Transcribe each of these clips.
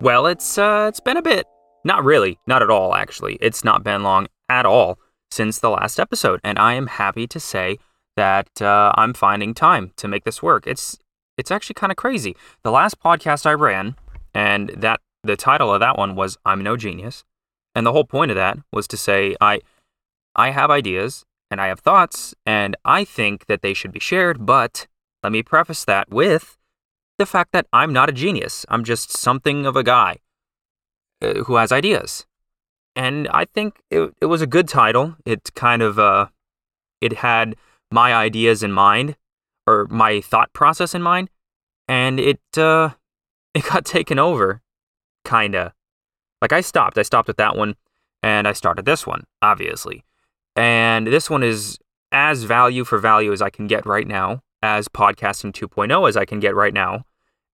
Well, it's uh, it's been a bit. Not really, not at all. Actually, it's not been long at all since the last episode, and I am happy to say that uh, I'm finding time to make this work. It's it's actually kind of crazy. The last podcast I ran, and that the title of that one was "I'm No Genius," and the whole point of that was to say I I have ideas and I have thoughts, and I think that they should be shared. But let me preface that with the fact that I'm not a genius. I'm just something of a guy uh, who has ideas. And I think it, it was a good title. It kind of uh, it had my ideas in mind or my thought process in mind, and it uh, it got taken over, kinda. Like I stopped. I stopped with that one, and I started this one, obviously. And this one is as value for value as I can get right now, as podcasting 2.0 as I can get right now.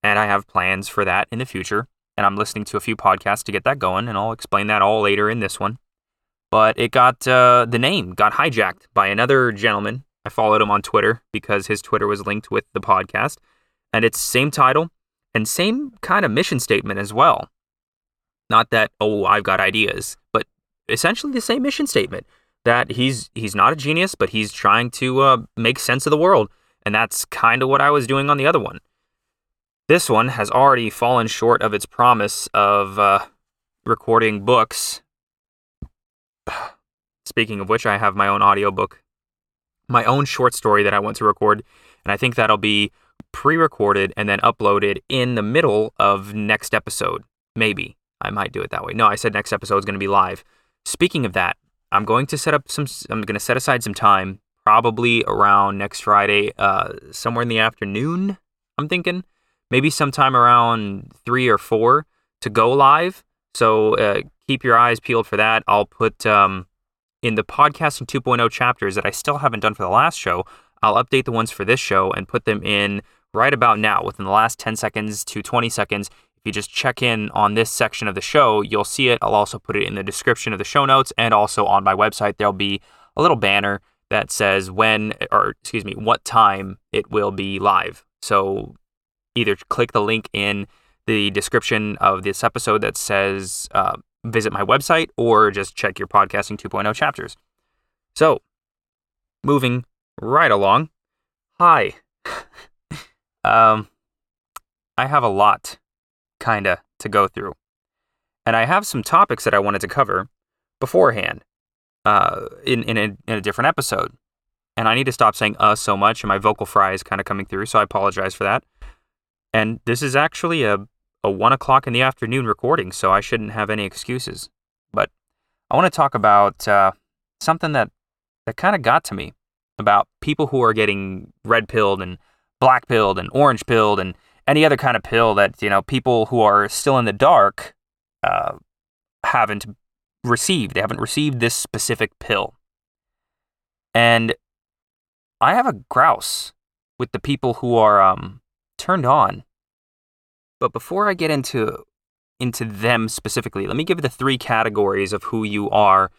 And I have plans for that in the future. And I'm listening to a few podcasts to get that going, and I'll explain that all later in this one. But it got, uh, the name got hijacked by another gentleman. I followed him on Twitter because his Twitter was linked with the podcast. And it's same title and same kind of mission statement as well. Not that, oh, I've got ideas, but essentially the same mission statement that he's he's not a genius, but he's trying to uh, make sense of the world, and that's kind of what I was doing on the other one. This one has already fallen short of its promise of uh, recording books. Speaking of which, I have my own audiobook, my own short story that I want to record, and I think that'll be pre-recorded and then uploaded in the middle of next episode. Maybe I might do it that way. No, I said next episode is going to be live. Speaking of that, I'm going to set up some. I'm going to set aside some time, probably around next Friday, uh, somewhere in the afternoon. I'm thinking maybe sometime around three or four to go live. So uh, keep your eyes peeled for that. I'll put um, in the podcasting 2.0 chapters that I still haven't done for the last show. I'll update the ones for this show and put them in right about now, within the last 10 seconds to 20 seconds. If you just check in on this section of the show, you'll see it. I'll also put it in the description of the show notes and also on my website. There'll be a little banner that says when, or excuse me, what time it will be live. So either click the link in the description of this episode that says uh, visit my website or just check your podcasting 2.0 chapters. So, moving right along. Hi. um, I have a lot kinda, to go through. And I have some topics that I wanted to cover beforehand uh, in, in, a, in a different episode. And I need to stop saying uh so much, and my vocal fry is kind of coming through, so I apologize for that. And this is actually a, a one o'clock in the afternoon recording, so I shouldn't have any excuses. But I want to talk about uh, something that, that kind of got to me about people who are getting red pilled and black pilled and orange pilled and any other kind of pill that you know people who are still in the dark uh, haven't received. They haven't received this specific pill, and I have a grouse with the people who are um, turned on. But before I get into into them specifically, let me give the three categories of who you are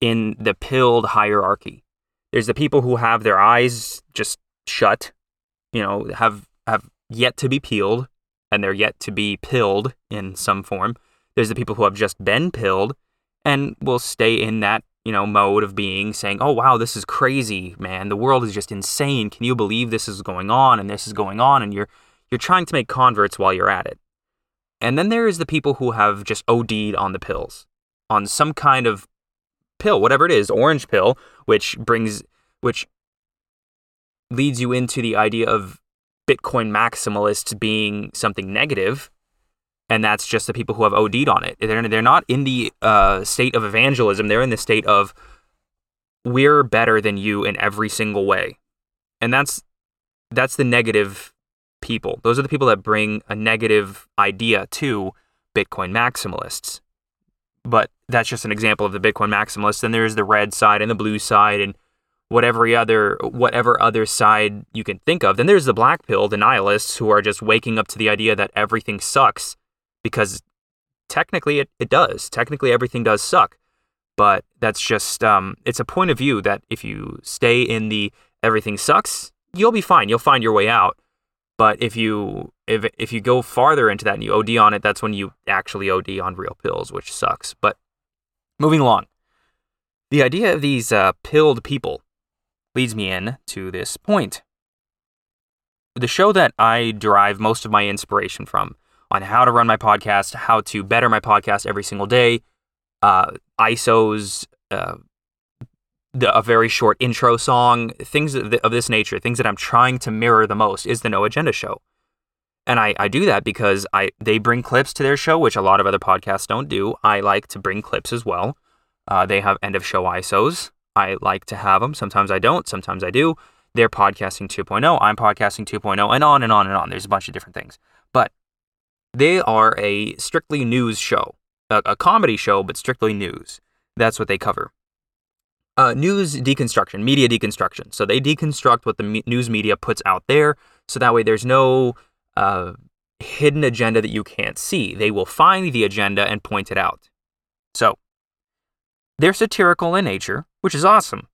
in the pilled hierarchy. There's the people who have their eyes just shut, you know, have have yet to be peeled and they're yet to be pilled in some form. There's the people who have just been pilled and will stay in that, you know, mode of being saying, "Oh wow, this is crazy, man. The world is just insane. Can you believe this is going on and this is going on?" And you're you're trying to make converts while you're at it. And then there is the people who have just OD'd on the pills, on some kind of pill, whatever it is, orange pill, which brings which leads you into the idea of Bitcoin maximalists being something negative, and that's just the people who have OD'd on it. They're, they're not in the uh, state of evangelism, they're in the state of we're better than you in every single way. And that's that's the negative people. Those are the people that bring a negative idea to Bitcoin maximalists. But that's just an example of the Bitcoin maximalists. Then there's the red side and the blue side and whatever other whatever other side you can think of. Then there's the black pill denialists who are just waking up to the idea that everything sucks because technically it, it does. Technically everything does suck. But that's just um, it's a point of view that if you stay in the everything sucks, you'll be fine. You'll find your way out. But if you if if you go farther into that and you OD on it, that's when you actually OD on real pills, which sucks. But moving along, the idea of these uh, pilled people leads me in to this point. The show that I derive most of my inspiration from on how to run my podcast, how to better my podcast every single day, uh, ISOs, uh, the, a very short intro song, things of, of this nature, things that I'm trying to mirror the most is the No Agenda Show. And I, I do that because I they bring clips to their show, which a lot of other podcasts don't do. I like to bring clips as well. Uh, they have end of show ISOs. I like to have them. Sometimes I don't. Sometimes I do. They're podcasting 2.0. I'm podcasting 2.0, and on and on and on. There's a bunch of different things. But they are a strictly news show, a, a comedy show, but strictly news. That's what they cover uh, news deconstruction, media deconstruction. So they deconstruct what the me- news media puts out there, so that way there's no uh, hidden agenda that you can't see. They will find the agenda and point it out. So they're satirical in nature, which is awesome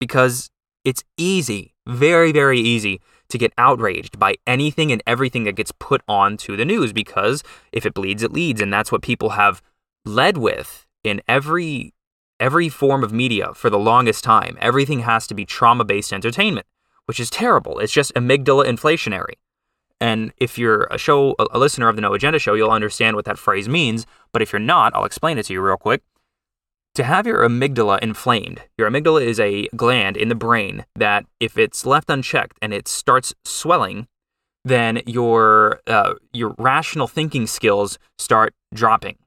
because it's easy, very, very easy to get outraged by anything and everything that gets put onto the news because if it bleeds, it leads. And that's what people have led with in every every form of media for the longest time. Everything has to be trauma based entertainment, which is terrible. It's just amygdala inflationary. And if you're a show, a listener of the No Agenda show, you'll understand what that phrase means. But if you're not, I'll explain it to you real quick. To have your amygdala inflamed, your amygdala is a gland in the brain that, if it's left unchecked and it starts swelling, then your uh, your rational thinking skills start dropping.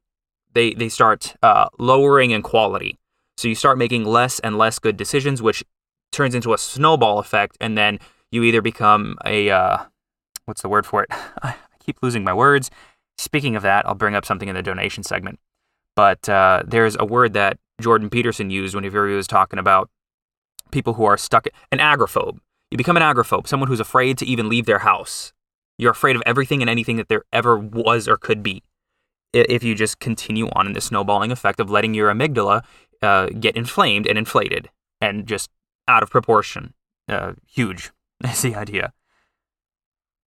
They they start uh, lowering in quality. So you start making less and less good decisions, which turns into a snowball effect, and then you either become a uh, what's the word for it? I keep losing my words. Speaking of that, I'll bring up something in the donation segment. But uh, there's a word that Jordan Peterson used whenever he was talking about people who are stuck. An agoraphobe. You become an agoraphobe, someone who's afraid to even leave their house. You're afraid of everything and anything that there ever was or could be. If you just continue on in the snowballing effect of letting your amygdala uh, get inflamed and inflated and just out of proportion. Uh, huge is the idea.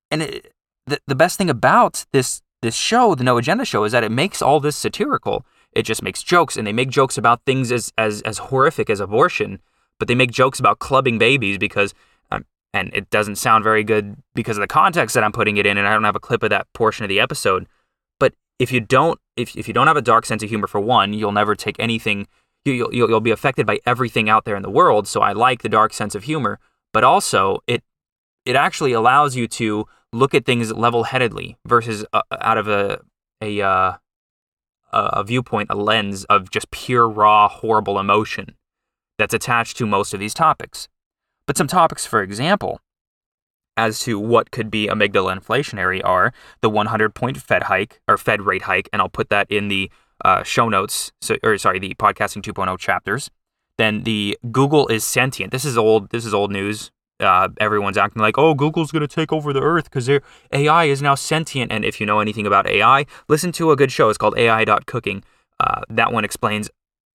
And it, the, the best thing about this this show, the No Agenda show, is that it makes all this satirical. It just makes jokes, and they make jokes about things as as as horrific as abortion, but they make jokes about clubbing babies because, um, and it doesn't sound very good because of the context that I'm putting it in, and I don't have a clip of that portion of the episode. But if you don't, if if you don't have a dark sense of humor for one, you'll never take anything you, you'll, you'll be affected by everything out there in the world. So I like the dark sense of humor, but also it it actually allows you to look at things level-headedly versus uh, out of a a uh, a viewpoint, a lens of just pure raw horrible emotion that's attached to most of these topics. But some topics, for example, as to what could be amygdala inflationary are the 100 point Fed hike or Fed rate hike, and I'll put that in the uh, show notes, so, or sorry, the podcasting 2.0 chapters. Then the Google is sentient. This is old. This is old news. Uh, everyone's acting like, oh, Google's going to take over the earth because their AI is now sentient. And if you know anything about AI, listen to a good show. It's called AI.cooking. Uh, that one explains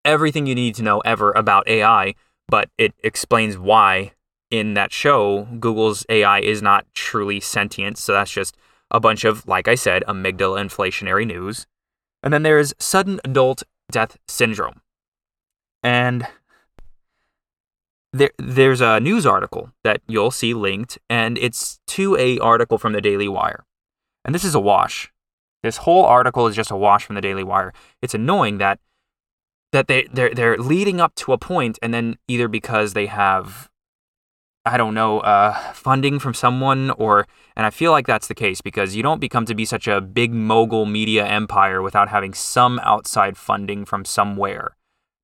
everything you need to know ever about AI, but it explains why in that show Google's AI is not truly sentient. So that's just a bunch of, like I said, amygdala inflationary news. And then there is sudden adult death syndrome. And there, there's a news article that you'll see linked, and it's to a article from the Daily Wire. And this is a wash. This whole article is just a wash from the Daily Wire. It's annoying that that they they're they're leading up to a point, and then either because they have I don't know, uh, funding from someone, or, and I feel like that's the case because you don't become to be such a big mogul media empire without having some outside funding from somewhere.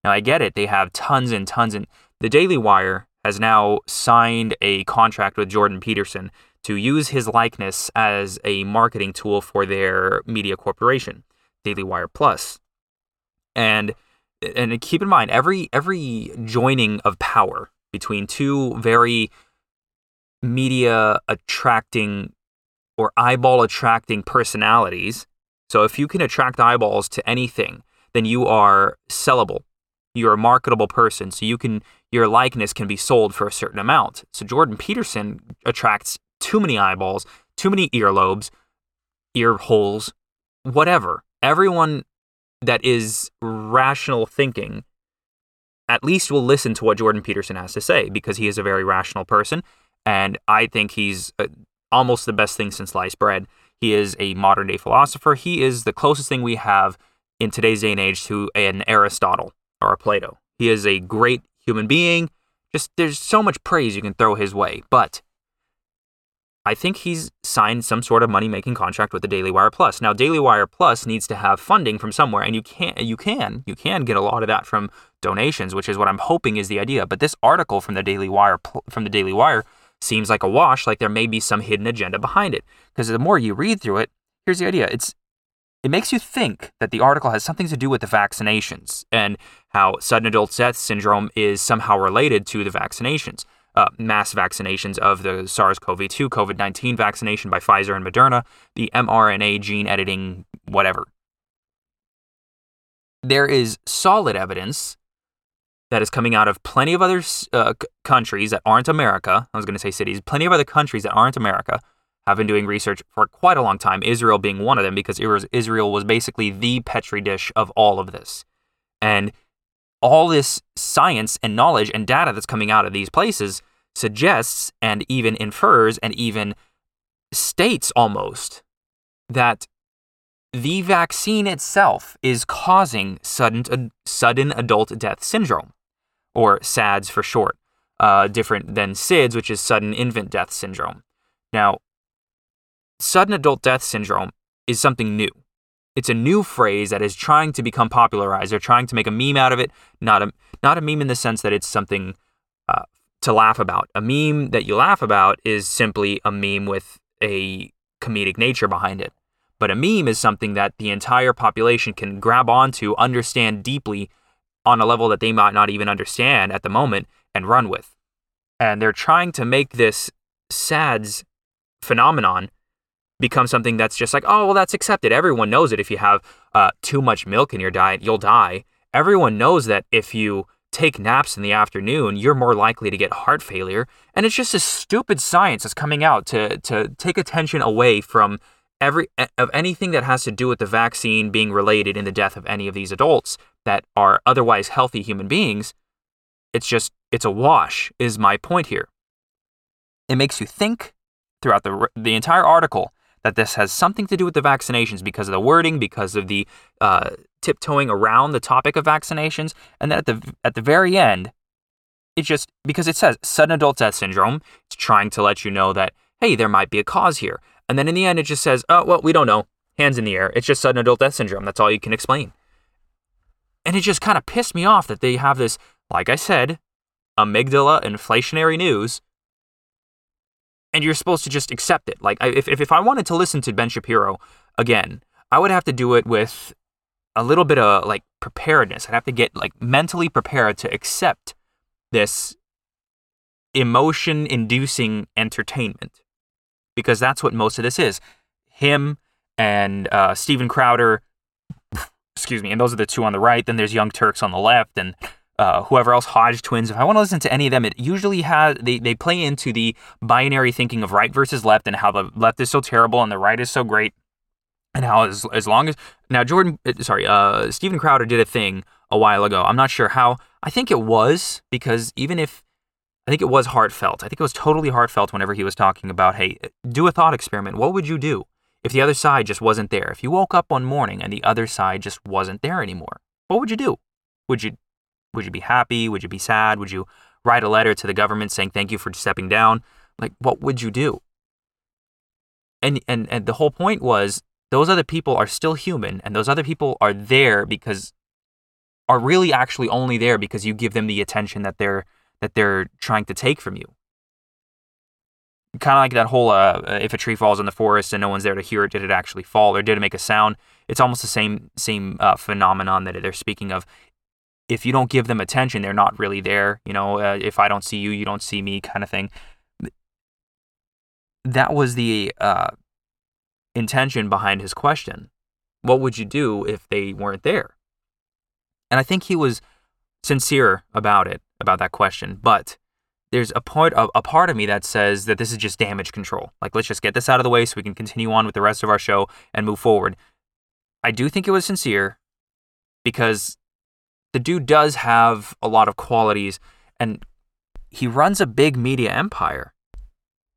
Now, I get it, they have tons and tons, and the Daily Wire has now signed a contract with Jordan Peterson to use his likeness as a marketing tool for their media corporation, Daily Wire Plus. And and keep in mind every every joining of power between two very media attracting or eyeball attracting personalities. So if you can attract eyeballs to anything, then you are sellable. You're a marketable person. So you can your likeness can be sold for a certain amount. So Jordan Peterson attracts too many eyeballs too many earlobes, ear holes, whatever. Everyone that is rational thinking at least will listen to what Jordan Peterson has to say because he is a very rational person. And I think he's uh, almost the best thing since sliced bread. He is a modern day philosopher. He is the closest thing we have in today's day and age to an Aristotle or a Plato. He is a great human being. Just there's so much praise you can throw his way. But I think he's signed some sort of money making contract with the Daily Wire Plus. Now, Daily Wire Plus needs to have funding from somewhere, and you can you can you can get a lot of that from donations, which is what I'm hoping is the idea. But this article from the Daily Wire from the Daily Wire seems like a wash, like there may be some hidden agenda behind it. Because the more you read through it, here's the idea: it's it makes you think that the article has something to do with the vaccinations and how sudden adult death syndrome is somehow related to the vaccinations uh, mass vaccinations of the SARS CoV 2, COVID 19 vaccination by Pfizer and Moderna, the mRNA gene editing, whatever. There is solid evidence that is coming out of plenty of other uh, countries that aren't America. I was going to say cities, plenty of other countries that aren't America have been doing research for quite a long time, Israel being one of them, because was, Israel was basically the petri dish of all of this. And all this science and knowledge and data that's coming out of these places suggests and even infers and even states almost that the vaccine itself is causing sudden uh, sudden adult death syndrome, or SADS for short, uh, different than SIDS, which is sudden infant death syndrome. Now, sudden adult death syndrome is something new it's a new phrase that is trying to become popularized. They're trying to make a meme out of it, not a not a meme in the sense that it's something uh, to laugh about. A meme that you laugh about is simply a meme with a comedic nature behind it. But a meme is something that the entire population can grab onto, understand deeply on a level that they might not even understand at the moment and run with. And they're trying to make this SADS phenomenon become something that's just like, oh, well, that's accepted. Everyone knows it. If you have uh, too much milk in your diet, you'll die. Everyone knows that if you take naps in the afternoon, you're more likely to get heart failure. And it's just a stupid science that's coming out to, to take attention away from every of anything that has to do with the vaccine being related in the death of any of these adults that are otherwise healthy human beings. It's just, it's a wash, is my point here. It makes you think throughout the, the entire article that this has something to do with the vaccinations because of the wording, because of the uh, tiptoeing around the topic of vaccinations, and then at the at the very end, it just because it says sudden adult death syndrome, it's trying to let you know that hey, there might be a cause here, and then in the end, it just says, oh well, we don't know, hands in the air, it's just sudden adult death syndrome. That's all you can explain, and it just kind of pissed me off that they have this, like I said, amygdala inflationary news and you're supposed to just accept it. Like if if, if I wanted to listen to Ben Shapiro again, I would have to do it with a little bit of like preparedness. I'd have to get like mentally prepared to accept this emotion inducing entertainment because that's what most of this is. Him and uh, Steven Crowder, excuse me, and those are the two on the right. Then there's Young Turks on the left, and uh, whoever else, Hodge twins. If I want to listen to any of them, it usually has they, they play into the binary thinking of right versus left and how the left is so terrible and the right is so great, and how as as long as now Jordan, uh, sorry, uh, Steven Crowder did a thing a while ago. I'm not sure how. I think it was because even if I think it was heartfelt. I think it was totally heartfelt whenever he was talking about, hey, do a thought experiment. What would you do if the other side just wasn't there? If you woke up one morning and the other side just wasn't there anymore, what would you do? Would you would you be happy? Would you be sad? Would you write a letter to the government saying thank you for stepping down? Like, what would you do? And, and, and the whole point was those other people are still human and those other people are there because are really actually only there because you give them the attention that they're that they're trying to take from you kind of like that whole uh, if a tree falls in the forest and no one's there to hear it did it actually fall or did it make a sound it's almost the same same uh, phenomenon that they're speaking of if you don't give them attention, they're not really there. You know, uh, if I don't see you, you don't see me, kind of thing. That was the uh, intention behind his question. What would you do if they weren't there? And I think he was sincere about it, about that question. But there's a point a, a part of me that says that this is just damage control. Like let's just get this out of the way so we can continue on with the rest of our show and move forward. I do think it was sincere because the dude does have a lot of qualities and he runs a big media empire.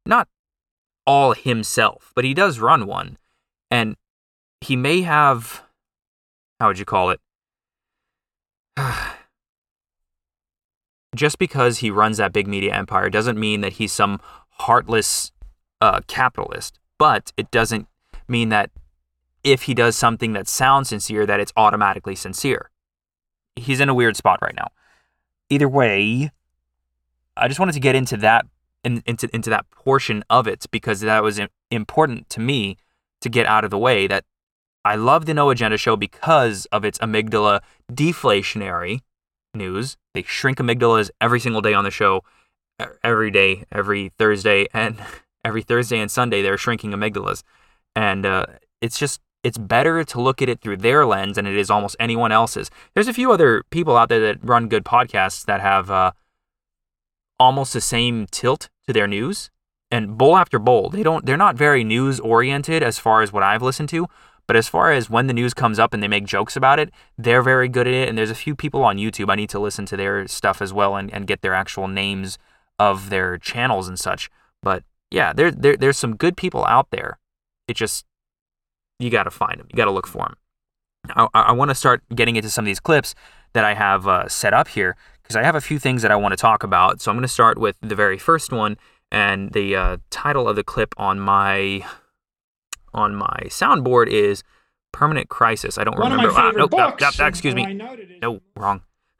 Not all himself, but he does run one. And he may have how would you call it? Just because he runs that big media empire doesn't mean that he's some heartless uh, capitalist, but it doesn't mean that if he does something that sounds sincere, that it's automatically sincere. He's in a weird spot right now. Either way, I just wanted to get into that in, into into that portion of it because that was important to me to get out of the way. That I love the No Agenda show because of its amygdala deflationary news. They shrink amygdalas every single day on the show, every day, every Thursday, and every Thursday and Sunday they're shrinking amygdalas, and uh, it's just it's better to look at it through their lens than it is almost anyone else's. There's a few other people out there that run good podcasts that have uh, almost the same tilt to their news, and bowl after bowl, they don't they're not very news oriented as far as what I've listened to. But as far as when the news comes up and they make jokes about it, they're very good at it. And there's a few people on YouTube. I need to listen to their stuff as well and, and get their actual names of their channels and such. But yeah, there, there there's some good people out there. It just you got to find them. You got to look for them. I, I want to start getting into some of these clips that I have uh, set up here because I have a few things that I want to talk about. So I'm going to start with the very first one, and the uh, title of the clip on my on my soundboard is Permanent Crisis. I don't One remember. Ah, books, nope, nope, excuse me. No, wrong.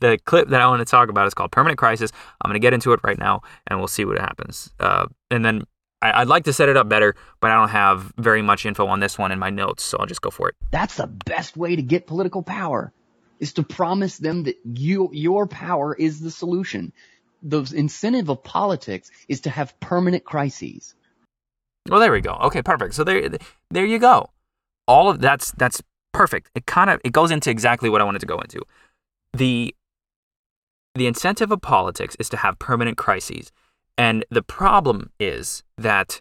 the clip that I want to talk about is called Permanent Crisis. I'm going to get into it right now, and we'll see what happens. Uh, and then I, would like to set it up better, but I don't have very much info on this one in my notes, so I'll just go for it. That's the best way to get political power, is to promise them that you your power is the solution. The incentive of politics is to have permanent crises. Well, there we go. Okay, perfect. So there, there you go. All of that's that's perfect. It kind of it goes into exactly what I wanted to go into. The the incentive of politics is to have permanent crises. And the problem is that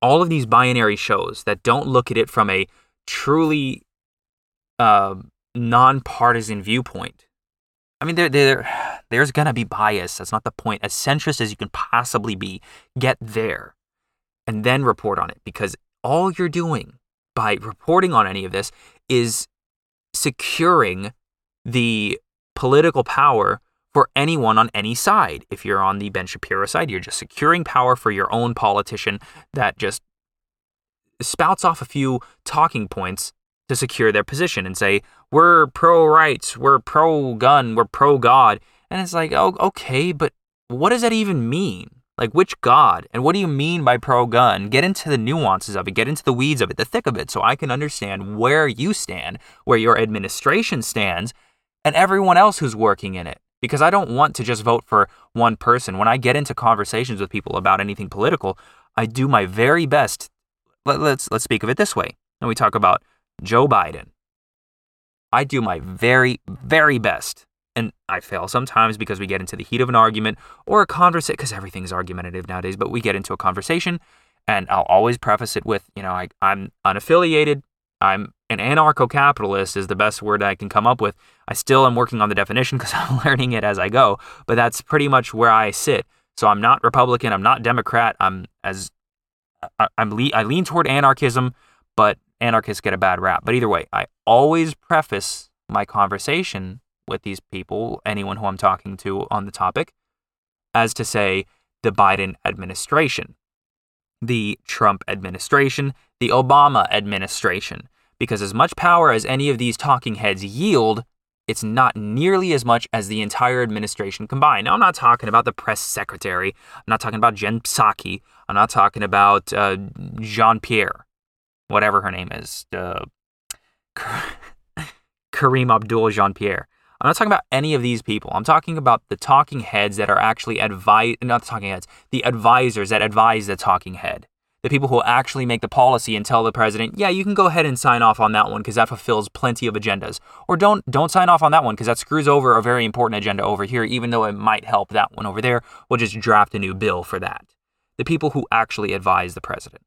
all of these binary shows that don't look at it from a truly uh, nonpartisan viewpoint. I mean, there, there, there's gonna be bias. That's not the point. As centrist as you can possibly be, get there, and then report on it. Because all you're doing by reporting on any of this is securing the political power for anyone on any side. If you're on the Ben Shapiro side, you're just securing power for your own politician that just spouts off a few talking points to secure their position and say, we're pro rights, we're pro gun, we're pro God. And it's like, oh, okay, but what does that even mean? Like, which God? And what do you mean by pro gun? Get into the nuances of it, get into the weeds of it, the thick of it, so I can understand where you stand, where your administration stands, and everyone else who's working in it because I don't want to just vote for one person. When I get into conversations with people about anything political, I do my very best. Let, let's let's speak of it this way. And we talk about Joe Biden. I do my very very best. And I fail sometimes because we get into the heat of an argument or a conversation because everything's argumentative nowadays, but we get into a conversation and I'll always preface it with, you know, I, I'm unaffiliated. I'm an anarcho capitalist is the best word I can come up with. I still am working on the definition because I'm learning it as I go, but that's pretty much where I sit. So I'm not Republican, I'm not Democrat. I'm as I, am le- I lean toward anarchism, but anarchists get a bad rap. But either way, I always preface my conversation with these people, anyone who I'm talking to on the topic, as to say the Biden administration, the Trump administration, the Obama administration because as much power as any of these talking heads yield, it's not nearly as much as the entire administration combined. Now, I'm not talking about the press secretary. I'm not talking about Jen Psaki. I'm not talking about uh, Jean Pierre, whatever her name is, uh, Kareem Abdul Jean Pierre. I'm not talking about any of these people. I'm talking about the talking heads that are actually advise, not the talking heads, the advisors that advise the talking head. The people who actually make the policy and tell the president, "Yeah, you can go ahead and sign off on that one because that fulfills plenty of agendas." Or don't don't sign off on that one because that screws over a very important agenda over here even though it might help that one over there. We'll just draft a new bill for that. The people who actually advise the president.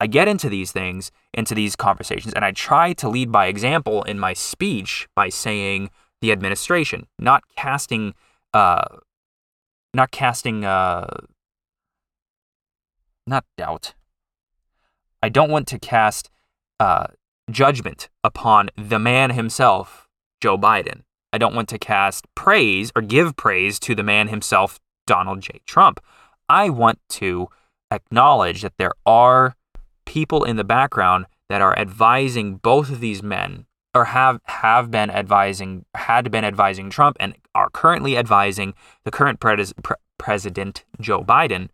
I get into these things, into these conversations, and I try to lead by example in my speech by saying the administration, not casting, uh, not casting, uh, not doubt. I don't want to cast uh, judgment upon the man himself, Joe Biden. I don't want to cast praise or give praise to the man himself, Donald J. Trump. I want to acknowledge that there are people in the background that are advising both of these men or have have been advising had been advising Trump and are currently advising the current pre- president Joe Biden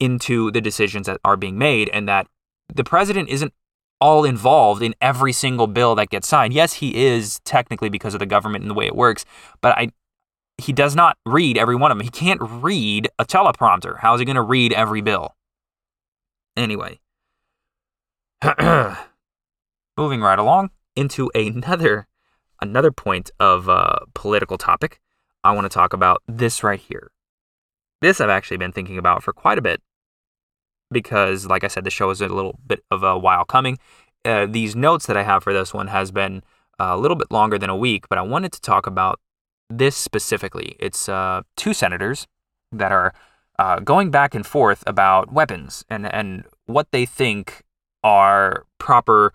into the decisions that are being made and that the president isn't all involved in every single bill that gets signed. Yes, he is technically because of the government and the way it works, but I he does not read every one of them. He can't read a teleprompter. How is he going to read every bill? Anyway, moving right along into another another point of uh, political topic. I want to talk about this right here. This I've actually been thinking about for quite a bit because, like I said, the show is a little bit of a while coming. Uh, these notes that I have for this one has been a little bit longer than a week, but I wanted to talk about this specifically. It's uh, two senators that are uh, going back and forth about weapons and and what they think are proper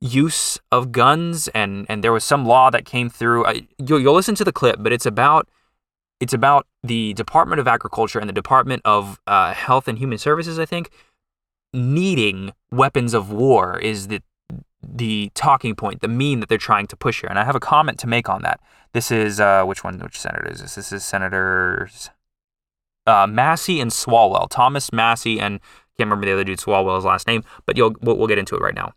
use of guns and and there was some law that came through I, you'll, you'll listen to the clip but it's about it's about the department of agriculture and the department of uh, health and human services i think needing weapons of war is the the talking point the meme that they're trying to push here. And i have a comment to make on that. This is uh, which one which senator is this? This is senators uh, massie and swalwell. Thomas massie and can't remember the other dude swalwell's last name but you'll we'll, we'll get into it right now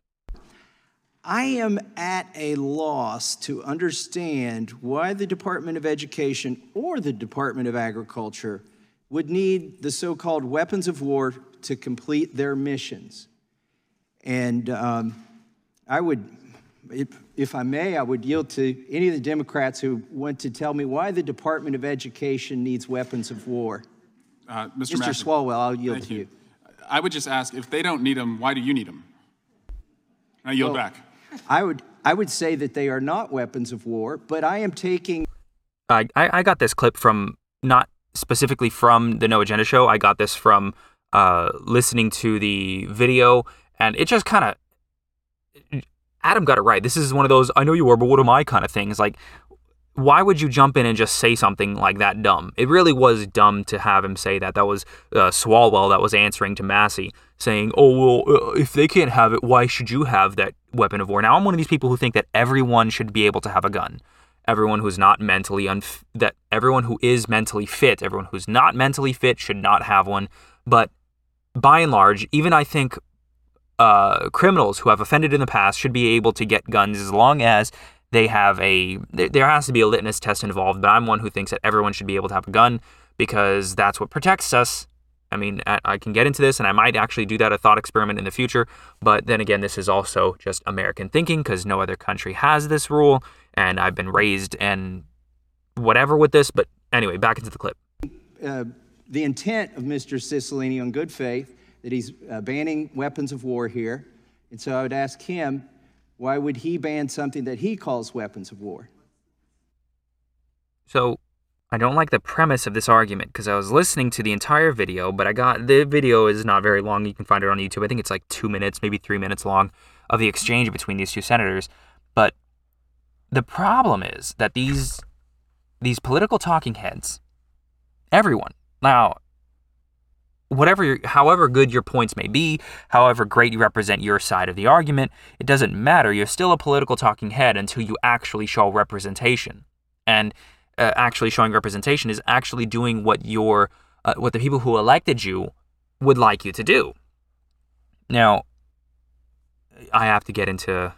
I am at a loss to understand why the Department of Education or the Department of Agriculture would need the so called weapons of war to complete their missions. And um, I would, if, if, I may, I would yield to any of the Democrats who want to tell me why the Department of Education needs weapons of war. Uh, Mr. Mr. Swalwell, I'll yield to you. you. I would just ask if they don't need them, why do you need them? I yield Well, back. I would, I would say that they are not weapons of war, but I am taking I, I got this clip from not specifically from the No Agenda show. I got this from uh, listening to the video, and it just kind of Adam got it right. This is one of those I know you are, but what am I kind of things. Like, why would you jump in and just say something like that dumb? It really was dumb to have him say that. That was uh, Swalwell that was answering to Massie, saying, "Oh well, uh, if they can't have it, why should you have that weapon of war?" Now I'm one of these people who think that everyone should be able to have a gun everyone who's not mentally unf- that everyone who is mentally fit, everyone who's not mentally fit should not have one. But by and large, even I think uh, criminals who have offended in the past should be able to get guns as long as they have a there there has to be a litmus test involved. But I'm one who thinks that everyone should be able to have a gun because that's what protects us. I mean, I I can get into this, and I might actually do that a thought experiment in the future. But then again, this is also just American thinking because no other country has this rule, and I've been raised and whatever with this. But anyway, back into the clip. uh, the intent of Mr. Cicilline on good faith that he's uh, banning weapons of war here. And so I would ask him, why would he ban something that he calls weapons of war? So I don't like the premise of this argument because I was listening to the entire video, but I got the video is not very long. You can find it on YouTube. I think it's like two minutes, maybe three minutes long, of the exchange between these two senators. But the problem is that these these political talking heads, everyone now, whatever, however good your points may be, however great you represent your side of the argument, it doesn't matter. You're still a political talking head until you actually show representation, and uh, actually showing representation is actually doing what your uh, what the people who elected you would like you to do. Now, I have to get into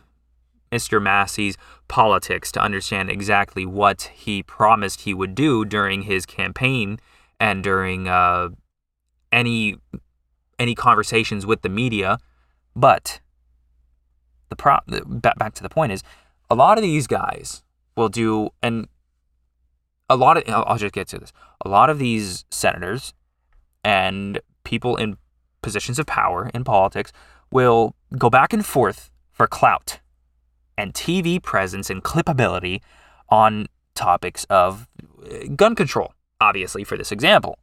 Mr. Massie's politics to understand exactly what he promised he would do during his campaign and during uh, any any conversations with the media. But the pro back to the point is, a lot of these guys will do, and a lot of I'll just get to this. A lot of these senators and people in positions of power in politics will go back and forth for clout and TV presence and clippability on topics of uh, gun control, obviously, for this example.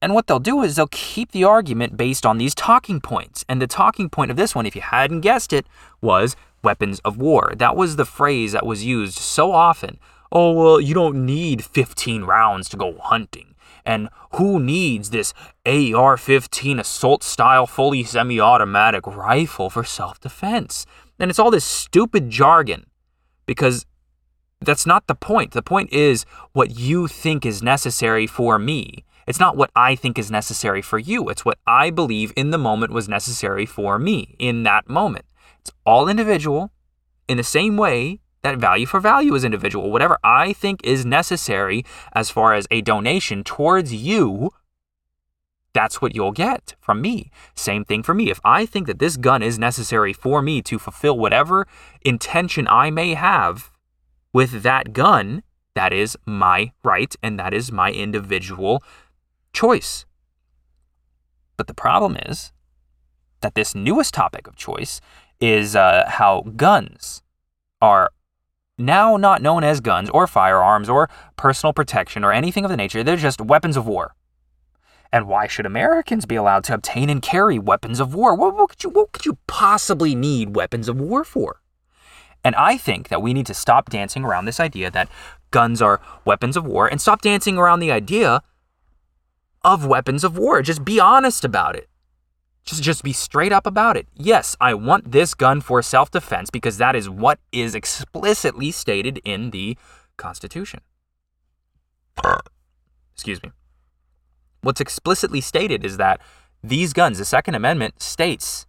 And what they'll do is they'll keep the argument based on these talking points. And the talking point of this one, if you hadn't guessed it, was weapons of war. That was the phrase that was used so often. Oh, well, you don't need 15 rounds to go hunting. And who needs this AR 15 assault style fully semi automatic rifle for self defense? And it's all this stupid jargon because that's not the point. The point is what you think is necessary for me. It's not what I think is necessary for you. It's what I believe in the moment was necessary for me in that moment. It's all individual in the same way that value for value is individual. Whatever I think is necessary as far as a donation towards you, that's what you'll get from me. Same thing for me. If I think that this gun is necessary for me to fulfill whatever intention I may have with that gun, that is my right and that is my individual choice. But the problem is that this newest topic of choice is uh, how guns are now not known as guns or firearms or personal protection or anything of the nature. They're just weapons of war. And why should Americans be allowed to obtain and carry weapons of war? What, what, could you, what could you possibly need weapons of war for? And I think that we need to stop dancing around this idea that guns are weapons of war and stop dancing around the idea of weapons of war. Just be honest about it. Just, just be straight up about it. Yes, I want this gun for self defense because that is what is explicitly stated in the Constitution. Excuse me. What's explicitly stated is that these guns, the Second Amendment states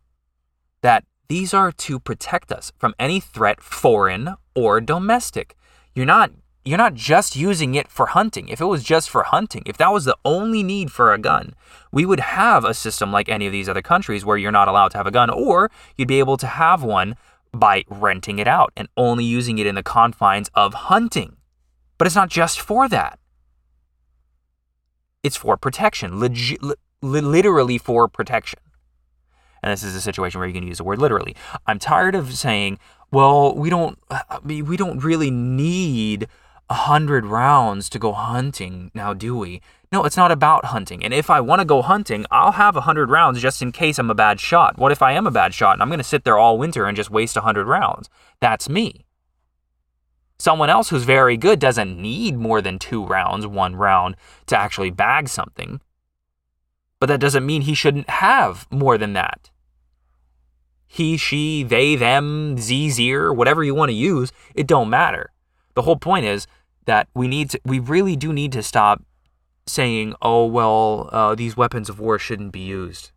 that these are to protect us from any threat, foreign or domestic. You're not you're not just using it for hunting. If it was just for hunting, if that was the only need for a gun, we would have a system like any of these other countries where you're not allowed to have a gun, or you'd be able to have one by renting it out and only using it in the confines of hunting. But it's not just for that. It's for protection, legi- li- literally for protection. And this is a situation where you can use the word literally. I'm tired of saying, well, we don't uh, we don't really need a hundred rounds to go hunting now, do we? No, it's not about hunting. And if I want to go hunting, I'll have a hundred rounds just in case I'm a bad shot. What if I am a bad shot and I'm going to sit there all winter and just waste a hundred rounds? That's me. Someone else who's very good doesn't need more than two rounds, one round, to actually bag something. But that doesn't mean he shouldn't have more than that. He, she, they, them, z, zir, whatever you want to use, it don't matter. The whole point is that we need to, we really do need to stop saying, oh, well, uh, these weapons of war shouldn't be used.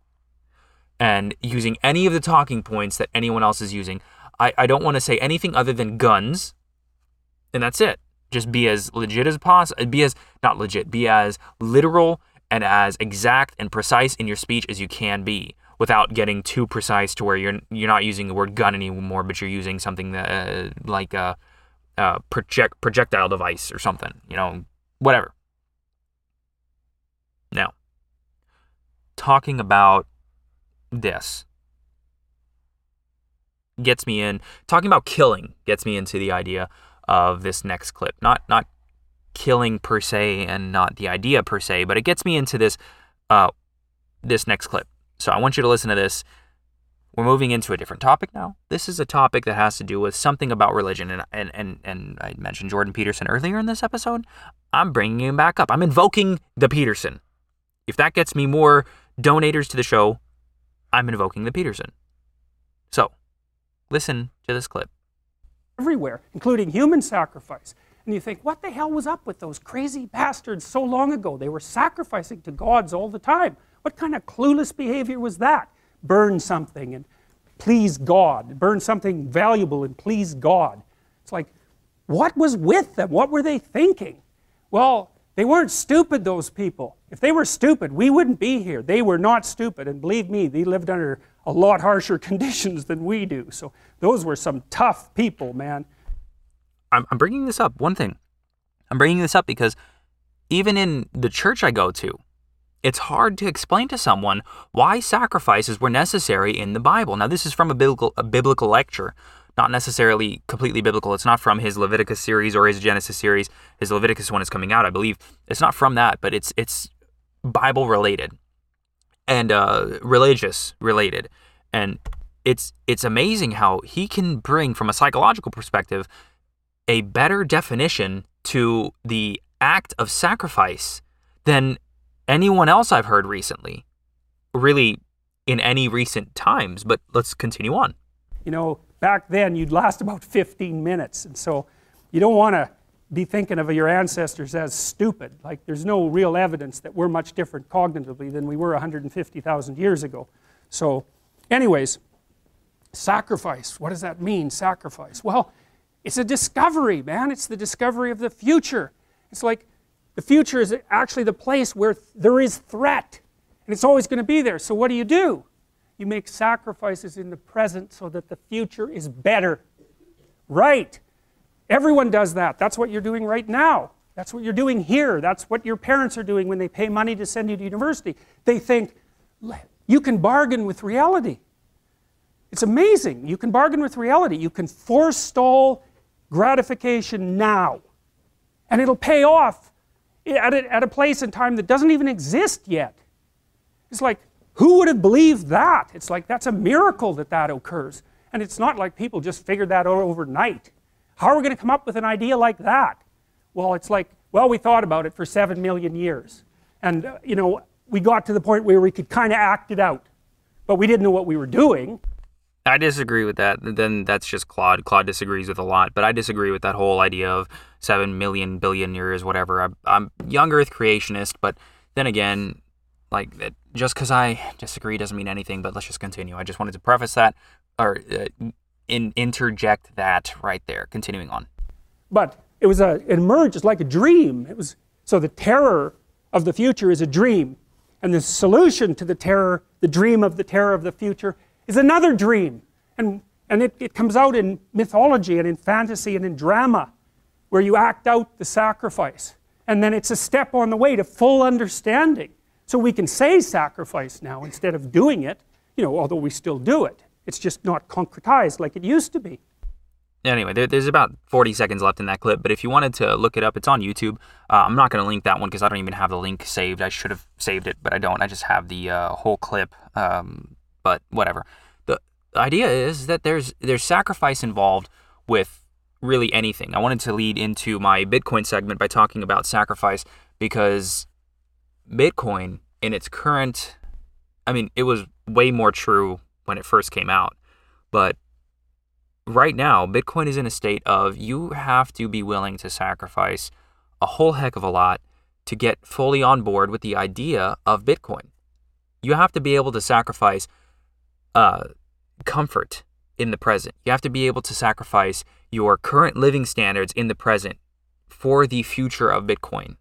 And using any of the talking points that anyone else is using. I, I don't want to say anything other than guns, and that's it. Just be as legit as possible. Be as, not legit, be as literal and as exact and precise in your speech as you can be without getting too precise to where you're you're not using the word gun anymore, but you're using something that, uh, like a, a project projectile device or something. You know, whatever. Now, talking about this gets me in. Talking about killing gets me into the idea of this next clip. Not not killing per se, and not the idea per se, but it gets me into this uh, this next clip. So I want you to listen to this. We're moving into a different topic now. This is a topic that has to do with something about religion, and and and, and I mentioned Jordan Peterson earlier in this episode. I'm bringing him back up. I'm invoking the Peterson. If that gets me more donators to the show, I'm invoking the Peterson. So, listen to this clip. Everywhere, including human sacrifice. And you think, what the hell was up with those crazy bastards so long ago? They were sacrificing to gods all the time. What kind of clueless behavior was that? Burn something and please God. Burn something valuable and please God. It's like, what was with them? What were they thinking? Well, They weren't stupid, those people. If they were stupid, we wouldn't be here. They were not stupid. And believe me, they lived under a lot harsher conditions than we do. So those were some tough people, man. I'm, I'm bringing this up. One thing. I'm bringing this up because even in the church I go to, it's hard to explain to someone why sacrifices were necessary in the Bible. Now, this is from a biblical, a biblical lecture, not necessarily completely biblical. It's not from his Leviticus series or his Genesis series. His Leviticus one is coming out, I believe. It's not from that, but it's it's Bible related and uh, religious related, and it's it's amazing how he can bring from a psychological perspective a better definition to the act of sacrifice than anyone else I've heard recently, really in any recent times. But let's continue on. You know, back then you'd last about 15 minutes, and so you don't want to be thinking of your ancestors as stupid. Like there's no real evidence that we're much different cognitively than we were 150,000 years ago. So, anyways, sacrifice. What does that mean, sacrifice? Well, it's a discovery, man. It's the discovery of the future. It's like the future is actually the place where there is threat, and it's always going to be there. So, what do you do? You make sacrifices in the present so that the future is better. Right. Everyone does that. That's what you're doing right now. That's what you're doing here. That's what your parents are doing when they pay money to send you to university. They think, you can bargain with reality. It's amazing. You can bargain with reality. You can forestall gratification now, and it'll pay off at a, at a place and time that doesn't even exist yet. It's like, who would have believed that? It's like, that's a miracle that that occurs. And it's not like people just figured that out overnight. How are we going to come up with an idea like that? Well, it's like, well, we thought about it for seven million years. And, uh, you know, we got to the point where we could kind of act it out. But we didn't know what we were doing. I disagree with that. Then that's just Claude. Claude disagrees with a lot, but I disagree with that whole idea of seven million billion years, whatever. I'm, I'm young Earth creationist, but then again, like just because I disagree doesn't mean anything. But let's just continue. I just wanted to preface that or uh, in, interject that right there. Continuing on. But it was a it emerged as like a dream. It was so the terror of the future is a dream, and the solution to the terror, the dream of the terror of the future, is another dream. And, and it, it comes out in mythology and in fantasy and in drama, where you act out the sacrifice. And then it's a step on the way to full understanding. So we can say sacrifice now instead of doing it, you know, although we still do it. It's just not concretized like it used to be. Anyway, there, there's about 40 seconds left in that clip, but if you wanted to look it up, it's on YouTube. Uh, I'm not going to link that one because I don't even have the link saved. I should have saved it, but I don't. I just have the uh, whole clip um, but whatever. The idea is that there's there's sacrifice involved with really anything. I wanted to lead into my Bitcoin segment by talking about sacrifice because Bitcoin in its current I mean, it was way more true when it first came out, but right now Bitcoin is in a state of you have to be willing to sacrifice a whole heck of a lot to get fully on board with the idea of Bitcoin. You have to be able to sacrifice uh, comfort in the present. You have to be able to sacrifice your current living standards in the present for the future of Bitcoin.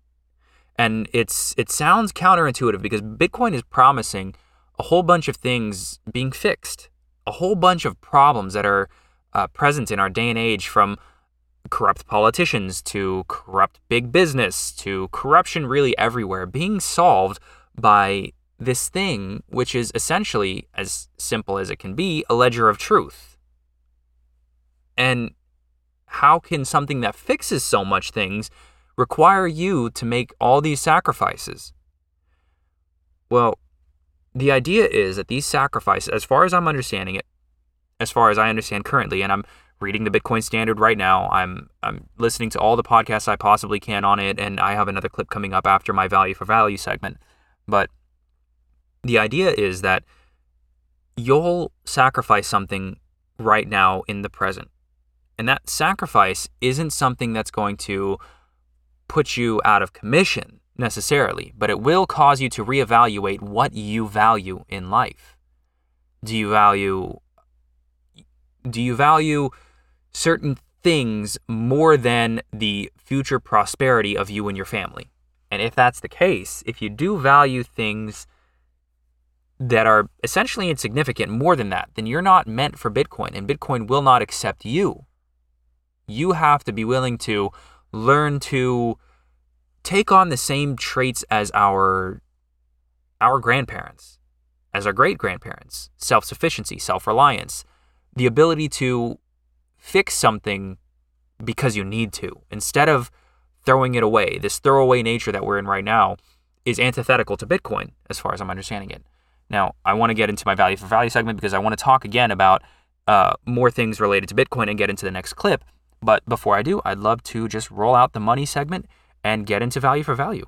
And it's it sounds counterintuitive because Bitcoin is promising a whole bunch of things being fixed, a whole bunch of problems that are uh, present in our day and age from corrupt politicians to corrupt big business to corruption really everywhere being solved by this thing, which is essentially, as simple as it can be, a ledger of truth. And how can something that fixes so much things require you to make all these sacrifices? Well, the idea is that these sacrifices, as far as I'm understanding it, as far as I understand currently, and I'm reading the Bitcoin Standard right now. I'm I'm listening to all the podcasts I possibly can on it, and I have another clip coming up after my value for value segment. But the idea is that you'll sacrifice something right now in the present. And that sacrifice isn't something that's going to put you out of commission necessarily, but it will cause you to reevaluate what you value in life. Do you value do you value certain things more than the future prosperity of you and your family? And if that's the case, if you do value things that are essentially insignificant more than that, then you're not meant for Bitcoin and Bitcoin will not accept you. You have to be willing to learn to take on the same traits as our our grandparents, as our great grandparents, self-sufficiency, self-reliance, the ability to fix something because you need to instead of throwing it away. This throwaway nature that we're in right now is antithetical to Bitcoin as far as I'm understanding it. Now, I want to get into my value for value segment because I want to talk again about uh, more things related to Bitcoin and get into the next clip. But before I do, I'd love to just roll out the money segment and get into value for value.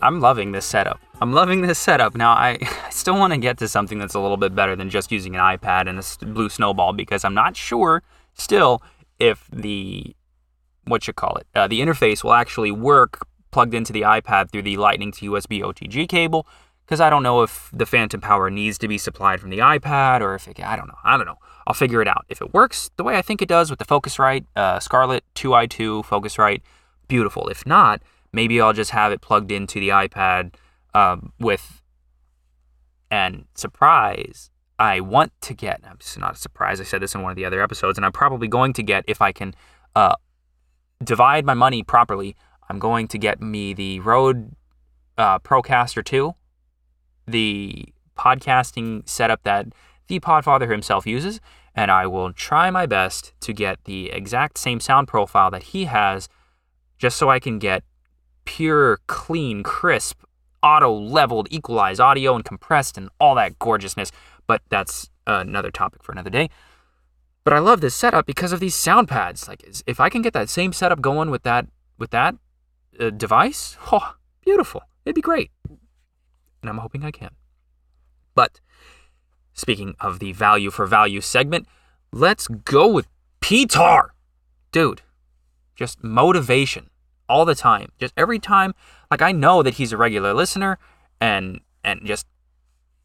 I'm loving this setup. I'm loving this setup. Now, I, I still want to get to something that's a little bit better than just using an iPad and a blue snowball because I'm not sure still if the, what you call it, uh, the interface will actually work plugged into the iPad through the Lightning to USB OTG cable because I don't know if the phantom power needs to be supplied from the iPad or if it, I don't know. I don't know. I'll figure it out. If it works the way I think it does with the Focusrite, uh, Scarlett 2i2 Focusrite, beautiful. If not, maybe I'll just have it plugged into the iPad um, with, and surprise, I want to get, it's not a surprise, I said this in one of the other episodes, and I'm probably going to get, if I can uh, divide my money properly, I'm going to get me the Rode uh, Procaster 2, the podcasting setup that the Podfather himself uses, and I will try my best to get the exact same sound profile that he has just so I can get pure, clean, crisp, auto leveled, equalized audio and compressed and all that gorgeousness. But that's another topic for another day. But I love this setup because of these sound pads. Like, if I can get that same setup going with that with that uh, device, oh, beautiful. It'd be great. And I'm hoping I can. But speaking of the value for value segment, let's go with Pitar. Dude, just motivation all the time. Just every time, like I know that he's a regular listener, and and just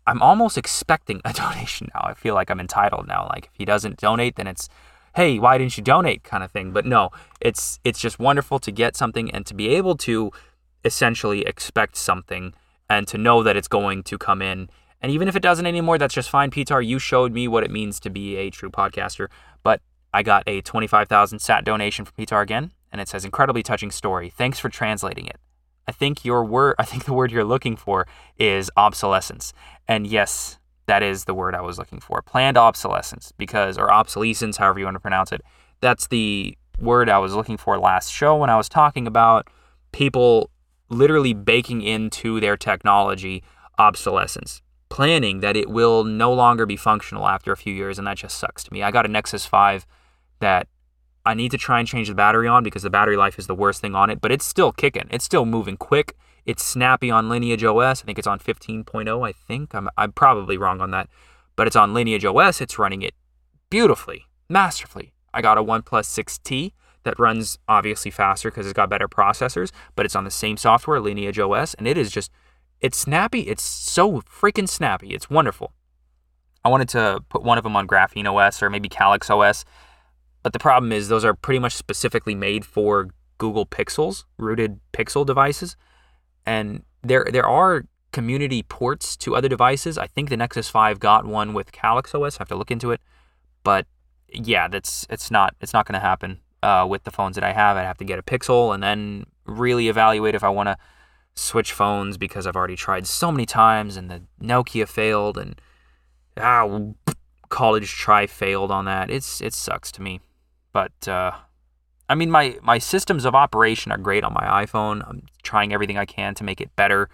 I'm almost expecting a donation now. I feel like I'm entitled now. Like if he doesn't donate, then it's hey, why didn't you donate kind of thing. But no, it's it's just wonderful to get something and to be able to essentially expect something and to know that it's going to come in. And even if it doesn't anymore, that's just fine. Pitar, you showed me what it means to be a true podcaster. But I got a 25,000 sat donation from Pitar again and it says incredibly touching story. Thanks for translating it. I think your word I think the word you're looking for is obsolescence. And yes, that is the word I was looking for. Planned obsolescence because or obsolescence, however you want to pronounce it. That's the word I was looking for last show when I was talking about people literally baking into their technology obsolescence, planning that it will no longer be functional after a few years and that just sucks to me. I got a Nexus 5 that I need to try and change the battery on because the battery life is the worst thing on it, but it's still kicking. It's still moving quick. It's snappy on Lineage OS. I think it's on 15.0, I think. I'm, I'm probably wrong on that, but it's on Lineage OS. It's running it beautifully, masterfully. I got a OnePlus 6T that runs obviously faster because it's got better processors, but it's on the same software, Lineage OS, and it is just, it's snappy. It's so freaking snappy. It's wonderful. I wanted to put one of them on Graphene OS or maybe Calyx OS but the problem is those are pretty much specifically made for Google Pixels, rooted Pixel devices. And there there are community ports to other devices. I think the Nexus 5 got one with Calyx OS. I have to look into it. But yeah, that's it's not it's not going to happen uh, with the phones that I have. I'd have to get a Pixel and then really evaluate if I want to switch phones because I've already tried so many times and the Nokia failed and ah college try failed on that. It's it sucks to me. But uh, I mean, my my systems of operation are great on my iPhone. I'm trying everything I can to make it better.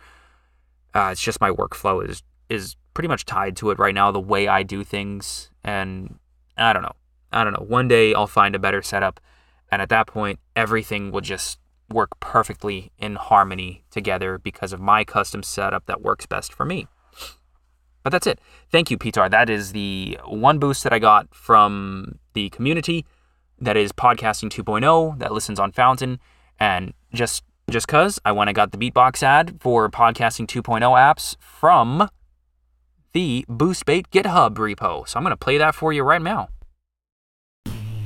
Uh, it's just my workflow is is pretty much tied to it right now. The way I do things, and I don't know. I don't know. One day I'll find a better setup, and at that point, everything will just work perfectly in harmony together because of my custom setup that works best for me. But that's it. Thank you, Peter. That is the one boost that I got from the community that is Podcasting 2.0 that listens on Fountain and just just because I went and got the Beatbox ad for Podcasting 2.0 apps from the BoostBait GitHub repo. So I'm to play that for you right now.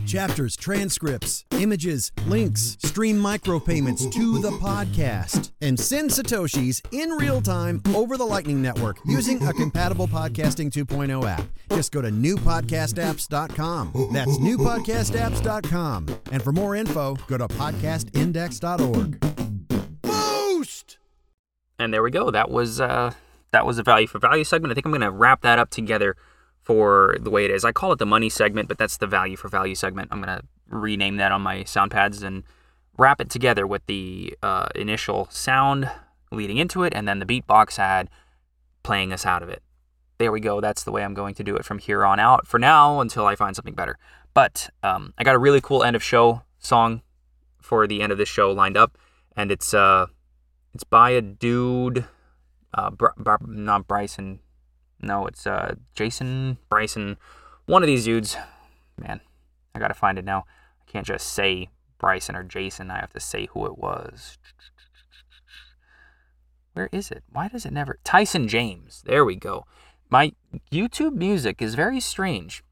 Chapters, transcripts, images, links, stream micropayments to the podcast, and send Satoshis in real time over the Lightning Network using a compatible Podcasting 2.0 app. Just go to newpodcastapps.com. That's newpodcastapps.com. And for more info, go to podcastindex.org. Boost! And there we go. That was uh, that was a value for value segment. I think I'm going to wrap that up together for the way it is. I call it the money segment, but that's the value for value segment. I'm going to rename that on my sound pads and wrap it together with the uh, initial sound leading into it and then the beatbox ad playing us out of it. There we go. That's the way I'm going to do it from here on out for now until I find something better. But um, I got a really cool end of show song for the end of this show lined up, and it's uh, it's by a dude, uh, Br- Br- not Bryson, no, it's uh, Jason Bryson, one of these dudes. Man, I gotta find it now. I can't just say Bryson or Jason. I have to say who it was. Where is it? Why does it never? Tyson James. There we go. My YouTube music is very strange.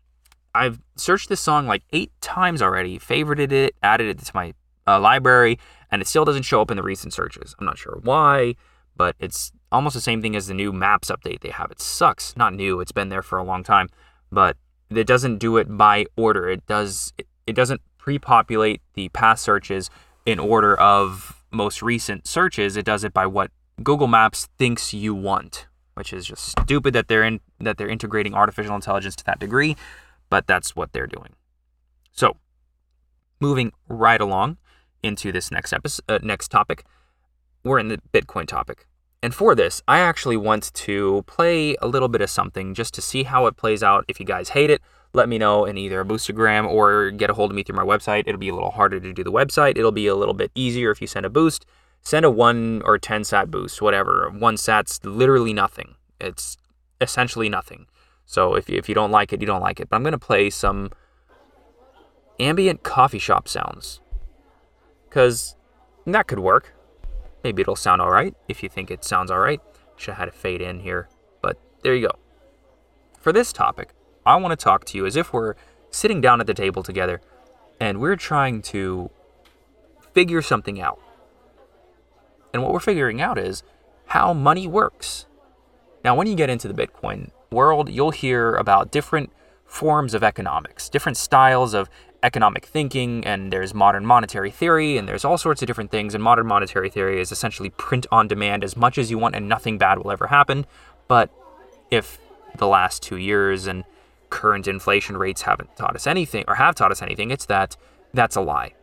I've searched this song like eight times already, favorited it, added it to my uh, library, and it still doesn't show up in the recent searches. I'm not sure why, but it's almost the same thing as the new Maps update they have. It sucks. Not new. It's been there for a long time, but it doesn't do it by order. It does. It, doesn't pre-populate the past searches in order of most recent searches. It does it by what Google Maps thinks you want, which is just stupid that they're in that they're integrating artificial intelligence to that degree, but that's what they're doing. So, moving right along into this next episode, uh, next topic, we're in the Bitcoin topic. And for this, I actually want to play a little bit of something just to see how it plays out. If you guys hate it, let me know in either a Boostagram or get a hold of me through my website. It'll be a little harder to do the website. It'll be a little bit easier if you send a boost. Send a 1 or 10 sat boost, whatever. 1 sat's literally nothing. It's essentially nothing. So if you, if you don't like it, you don't like it. But I'm going to play some ambient coffee shop sounds. Because that could work. Maybe it'll sound alright if you think it sounds alright. Should have had it fade in here, but there you go. For this topic, I want to talk to you as if we're sitting down at the table together and we're trying to figure something out. And what we're figuring out is how money works. Now, when you get into the Bitcoin world, you'll hear about different forms of economics, different styles of economic thinking and there's modern monetary theory and there's all sorts of different things and modern monetary theory is essentially print on demand as much as you want and nothing bad will ever happen. But if the last 2 years and current inflation rates haven't taught us anything or have taught us anything it's that that's a lie.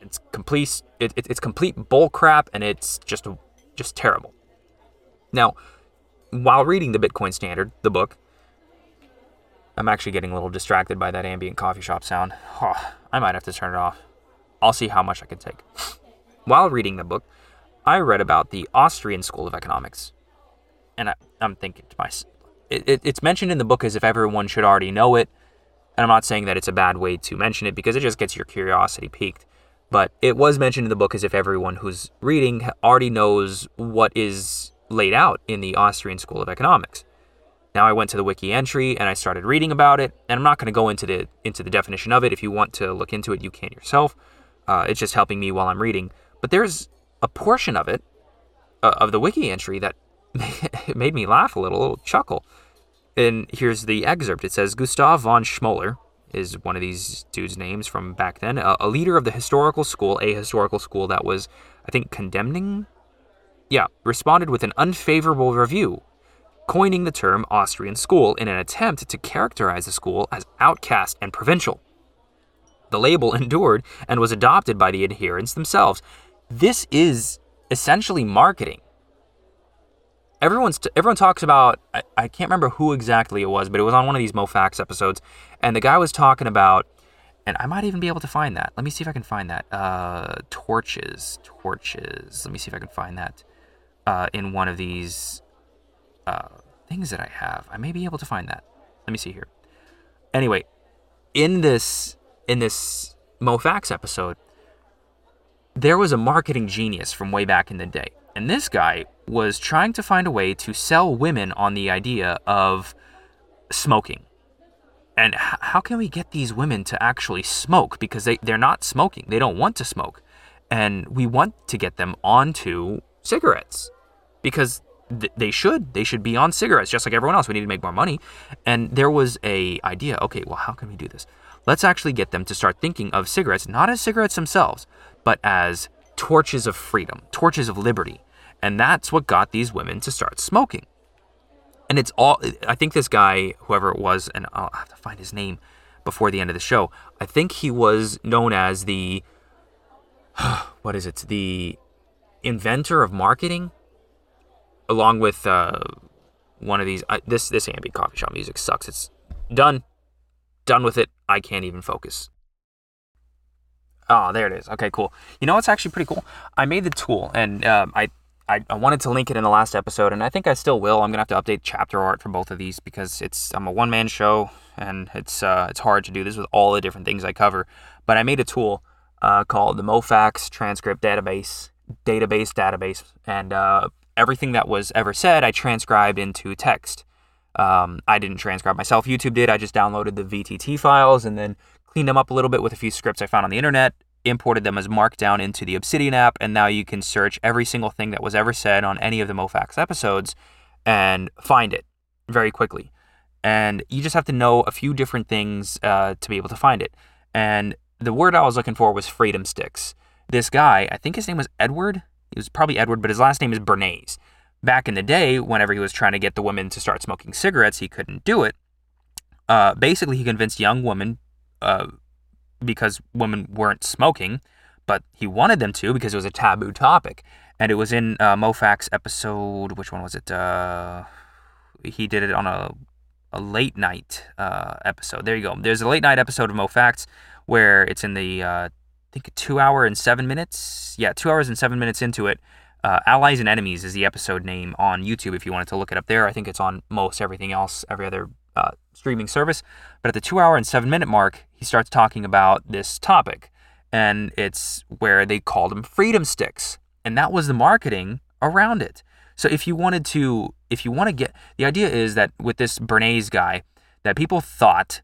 It's complete it, it, it's complete bullcrap and it's just just terrible. Now while reading the bitcoin standard the book I'm actually getting a little distracted by that ambient coffee shop sound. Oh, I might have to turn it off. I'll see how much I can take. While reading the book, I read about the Austrian School of Economics. And I, am thinking to myself, it, it, it's mentioned in the book as if everyone should already know it. And I'm not saying that it's a bad way to mention it because it just gets your curiosity piqued. But it was mentioned in the book as if everyone who's reading already knows what is laid out in the Austrian School of Economics. Now I went to the wiki entry and I started reading about it, and I'm not going to go into the into the definition of it. If you want to look into it, you can yourself. Uh, it's just helping me while I'm reading. But there's a portion of it, uh, of the wiki entry, that made me laugh a little, a little chuckle. And here's the excerpt. It says Gustav von Schmoller is one of these dudes' names from back then, a, a leader of the historical school, a historical school that was, I think, condemning. Yeah, responded with an unfavorable review coining the term Austrian school in an attempt to characterize the school as outcast and provincial. The label endured and was adopted by the adherents themselves. This is essentially marketing. Everyone's t- everyone talks about I, I can't remember who exactly it was, but it was on one of these MoFax episodes, and the guy was talking about, and I might even be able to find that. Let me see if I can find that. Uh, torches, torches. Let me see if I can find that uh, in one of these uh, things that I have. I may be able to find that. Let me see here. Anyway, in this in this MoFax episode, there was a marketing genius from way back in the day. And this guy was trying to find a way to sell women on the idea of smoking. And how can we get these women to actually smoke? Because they, they're not smoking, they don't want to smoke. And we want to get them onto cigarettes because th- they should. They should be on cigarettes just like everyone else. We need to make more money. And there was a idea okay, well, how can we do this? Let's actually get them to start thinking of cigarettes not as cigarettes themselves, but as torches of freedom, torches of liberty. And that's what got these women to start smoking. And it's all, I think this guy, whoever it was, and I'll have to find his name before the end of the show, I think he was known as the, what is it, the inventor of marketing, along with uh, one of these. This this ambient coffee shop music sucks. It's done, done with it. I can't even focus. Oh, there it is. Okay, cool. You know what's actually pretty cool? I made the tool, and um, I, I I wanted to link it in the last episode, and I think I still will. I'm gonna have to update chapter art for both of these because it's I'm a one man show, and it's uh, it's hard to do this with all the different things I cover. But I made a tool uh, called the Mofax Transcript Database database database, and uh, everything that was ever said I transcribed into text. Um, I didn't transcribe myself. YouTube did. I just downloaded the VTT files and then cleaned them up a little bit with a few scripts I found on the internet, imported them as Markdown into the Obsidian app, and now you can search every single thing that was ever said on any of the Mofax episodes and find it very quickly. And you just have to know a few different things uh, to be able to find it. And the word I was looking for was freedom sticks. This guy, I think his name was Edward. He was probably Edward, but his last name is Bernays. Back in the day, whenever he was trying to get the women to start smoking cigarettes, he couldn't do it. Uh, basically, he convinced young women uh, because women weren't smoking, but he wanted them to because it was a taboo topic. And it was in uh, Mofax episode, which one was it? Uh, he did it on a, a late night uh, episode. There you go. There's a late night episode of Mofax where it's in the, uh, think, two hour and seven minutes. Yeah, two hours and seven minutes into it. Uh, Allies and Enemies is the episode name on YouTube if you wanted to look it up there. I think it's on most everything else, every other uh, streaming service. But at the two hour and seven minute mark, he starts talking about this topic. And it's where they called them freedom sticks. And that was the marketing around it. So if you wanted to, if you want to get, the idea is that with this Bernays guy, that people thought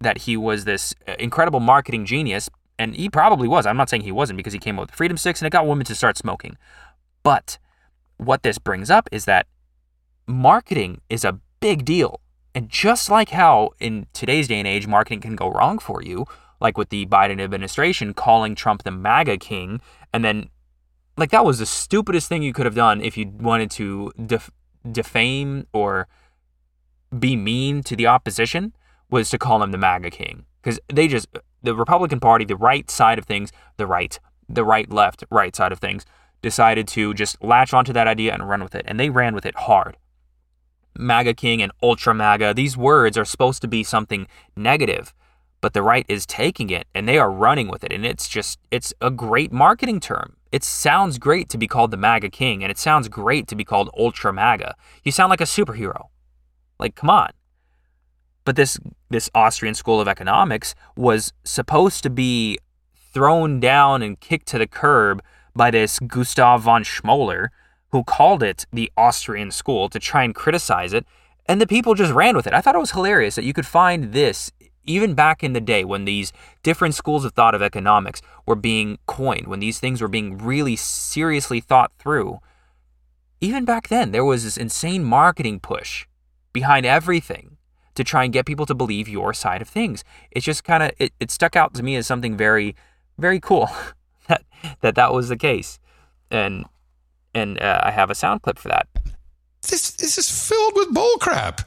that he was this uh, incredible marketing genius. And he probably was. I'm not saying he wasn't because he came up with freedom sticks and it got women to start smoking. But what this brings up is that marketing is a big deal. And just like how in today's day and age, marketing can go wrong for you, like with the Biden administration calling Trump the MAGA king, and then, like, that was the stupidest thing you could have done if you wanted to def- defame or be mean to the opposition, was to call him the MAGA king. Because they just, the Republican Party, the right side of things, the right, the right, left, right side of things, decided to just latch onto that idea and run with it. And they ran with it hard. MAGA King and Ultra MAGA, these words are supposed to be something negative, but the right is taking it and they are running with it. And it's just, it's a great marketing term. It sounds great to be called the MAGA King and it sounds great to be called Ultra MAGA. You sound like a superhero. Like, come on. But this, this Austrian School of Economics was supposed to be thrown down and kicked to the curb by this Gustav von Schmoller, who called it the Austrian school to try and criticize it, and the people just ran with it. I thought it was hilarious that you could find this even back in the day when these different schools of thought of economics were being coined, when these things were being really seriously thought through. Even back then, there was this insane marketing push behind everything to try and get people to believe your side of things. It's just kind of it, it stuck out to me as something very, very cool that that that was the case, and and uh, I have a sound clip for that. This this is filled with bullcrap.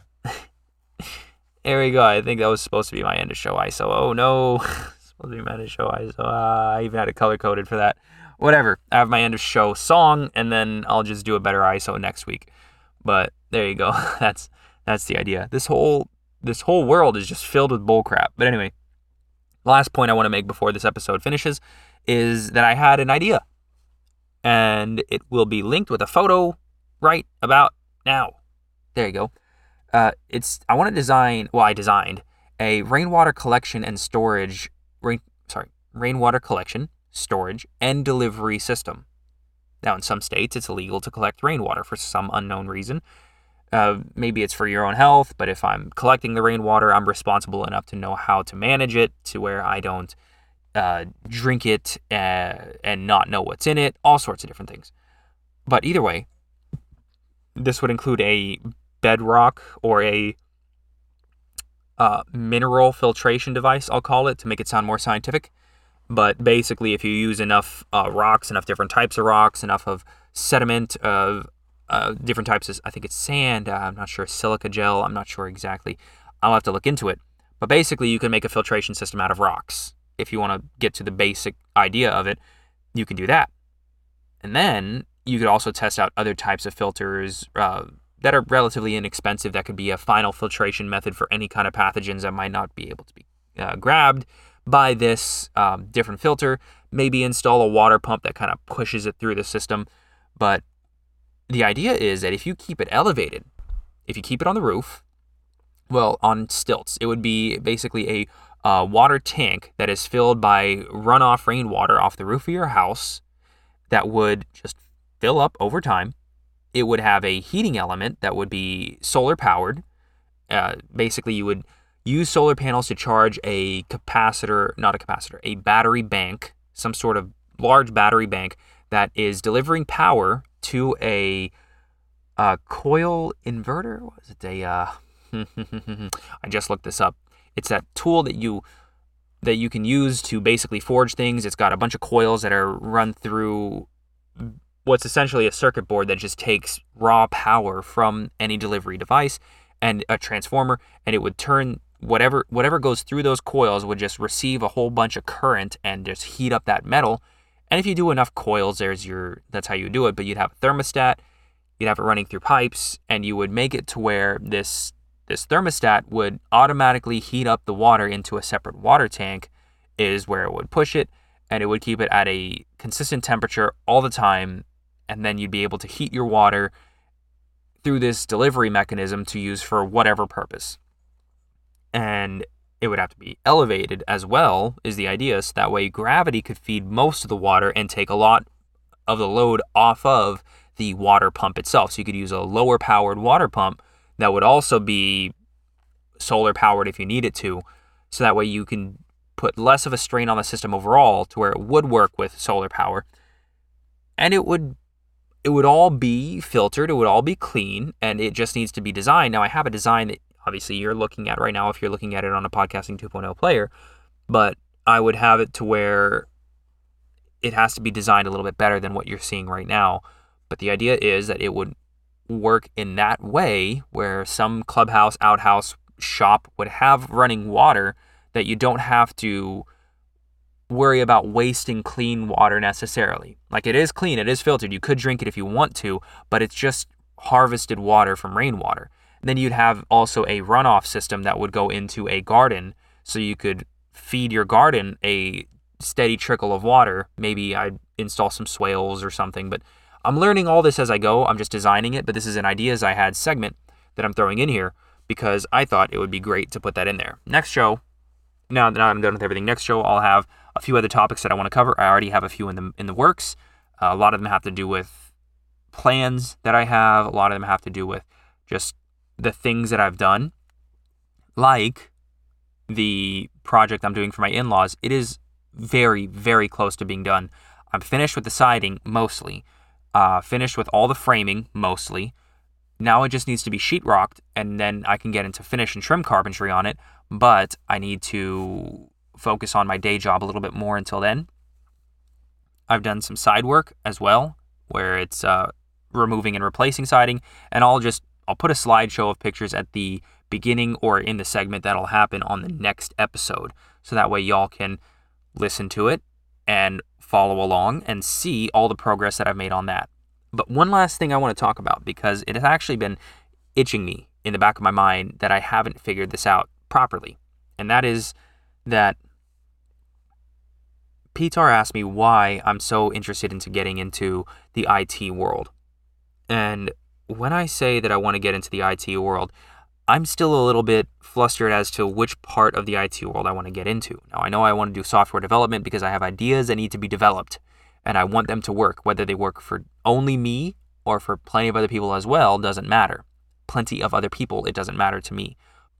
There we go. I think that was supposed to be my end of show ISO. Oh no, supposed to be my end of show ISO. Uh, I even had it color coded for that. Whatever. I have my end of show song, and then I'll just do a better ISO next week. But there you go. that's that's the idea. This whole this whole world is just filled with bullcrap. But anyway, last point I want to make before this episode finishes is that I had an idea, and it will be linked with a photo right about now. There you go. Uh, it's I want to design. Well, I designed a rainwater collection and storage. Rain sorry, rainwater collection storage, and delivery system. Now, in some states, it's illegal to collect rainwater for some unknown reason. Uh, maybe it's for your own health, but if I'm collecting the rainwater, I'm responsible enough to know how to manage it to where I don't uh, drink it uh, and not know what's in it, all sorts of different things. But either way, this would include a bedrock or a uh, mineral filtration device, I'll call it, to make it sound more scientific. But basically, if you use enough uh, rocks, enough different types of rocks, enough of sediment, of uh, different types of, I think it's sand, uh, I'm not sure, silica gel, I'm not sure exactly. I'll have to look into it. But basically, you can make a filtration system out of rocks. If you want to get to the basic idea of it, you can do that. And then you could also test out other types of filters uh, that are relatively inexpensive. That could be a final filtration method for any kind of pathogens that might not be able to be uh, grabbed by this um, different filter. Maybe install a water pump that kind of pushes it through the system. But the idea is that if you keep it elevated, if you keep it on the roof, well, on stilts, it would be basically a uh, water tank that is filled by runoff rainwater off the roof of your house that would just fill up over time. It would have a heating element that would be solar powered. Uh, basically, you would use solar panels to charge a capacitor, not a capacitor, a battery bank, some sort of large battery bank that is delivering power to a, a coil inverter. What is it? A uh, I just looked this up. It's that tool that you that you can use to basically forge things. It's got a bunch of coils that are run through what's essentially a circuit board that just takes raw power from any delivery device and a transformer and it would turn whatever whatever goes through those coils would just receive a whole bunch of current and just heat up that metal and if you do enough coils there's your that's how you do it but you'd have a thermostat you'd have it running through pipes and you would make it to where this this thermostat would automatically heat up the water into a separate water tank is where it would push it and it would keep it at a consistent temperature all the time and then you'd be able to heat your water through this delivery mechanism to use for whatever purpose. And it would have to be elevated as well, is the idea. So that way, gravity could feed most of the water and take a lot of the load off of the water pump itself. So you could use a lower powered water pump that would also be solar powered if you need it to. So that way, you can put less of a strain on the system overall to where it would work with solar power. And it would it would all be filtered, it would all be clean, and it just needs to be designed. Now, I have a design that obviously you're looking at right now if you're looking at it on a podcasting 2.0 player, but I would have it to where it has to be designed a little bit better than what you're seeing right now. But the idea is that it would work in that way where some clubhouse, outhouse, shop would have running water that you don't have to worry about wasting clean water necessarily. Like it is clean, it is filtered. You could drink it if you want to, but it's just harvested water from rainwater. Then you'd have also a runoff system that would go into a garden so you could feed your garden a steady trickle of water. Maybe I'd install some swales or something, but I'm learning all this as I go. I'm just designing it, but this is an ideas I had segment that I'm throwing in here because I thought it would be great to put that in there. Next show, now that I'm done with everything, next show I'll have a few other topics that I want to cover. I already have a few in the in the works. Uh, a lot of them have to do with plans that I have. A lot of them have to do with just the things that I've done, like the project I'm doing for my in-laws. It is very very close to being done. I'm finished with the siding mostly. Uh, finished with all the framing mostly. Now it just needs to be sheetrocked, and then I can get into finish and trim carpentry on it. But I need to focus on my day job a little bit more until then. I've done some side work as well, where it's uh, removing and replacing siding, and I'll just I'll put a slideshow of pictures at the beginning or in the segment that'll happen on the next episode, so that way y'all can listen to it and follow along and see all the progress that I've made on that. But one last thing I want to talk about because it has actually been itching me in the back of my mind that I haven't figured this out properly, and that is that Pitar asked me why I'm so interested into getting into the IT world. And when I say that I want to get into the IT world, I'm still a little bit flustered as to which part of the IT world I want to get into. Now, I know I want to do software development because I have ideas that need to be developed and I want them to work. Whether they work for only me or for plenty of other people as well doesn't matter. Plenty of other people, it doesn't matter to me.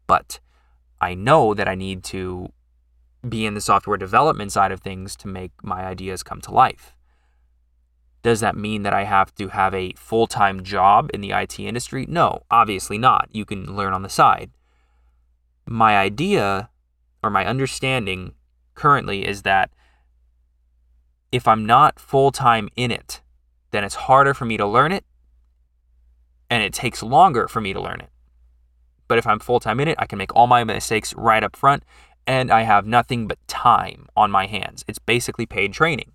But I know that I need to be in the software development side of things to make my ideas come to life. Does that mean that I have to have a full time job in the IT industry? No, obviously not. You can learn on the side. My idea or my understanding currently is that if I'm not full time in it, then it's harder for me to learn it and it takes longer for me to learn it. But if I'm full time in it, I can make all my mistakes right up front and I have nothing but time on my hands. It's basically paid training.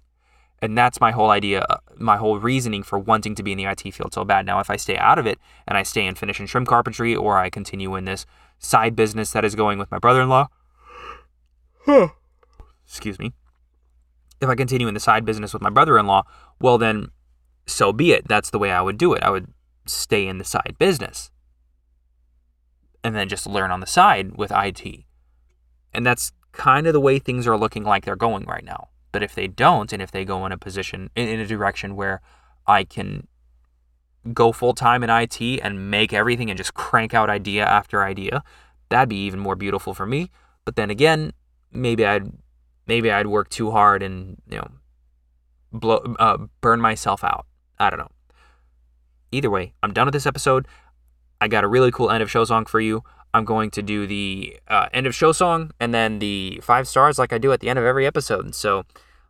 And that's my whole idea, uh, my whole reasoning for wanting to be in the IT field so bad. Now, if I stay out of it and I stay in finish and trim carpentry or I continue in this side business that is going with my brother in law, excuse me, if I continue in the side business with my brother in law, well, then so be it. That's the way I would do it. I would stay in the side business and then just learn on the side with IT. And that's kind of the way things are looking like they're going right now. But if they don't, and if they go in a position, in, in a direction where I can go full time in IT and make everything and just crank out idea after idea, that'd be even more beautiful for me. But then again, maybe I'd maybe I'd work too hard and you know blow uh, burn myself out. I don't know. Either way, I'm done with this episode. I got a really cool end of show song for you. I'm going to do the uh, end of show song and then the five stars like I do at the end of every episode. So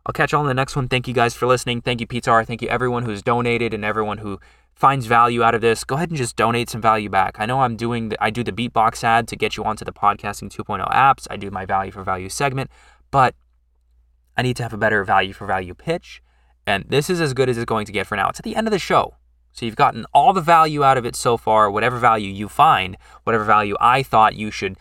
I'll catch you all in the next one. Thank you guys for listening. Thank you, Pizza R. Thank you, everyone who's donated and everyone who finds value out of this. Go ahead and just donate some value back. I know I'm doing, the, I do the beatbox ad to get you onto the podcasting 2.0 apps. I do my value for value segment, but I need to have a better value for value pitch. And this is as good as it's going to get for now. It's at the end of the show. So you've gotten all the value out of it so far, whatever value you find, whatever value I thought you should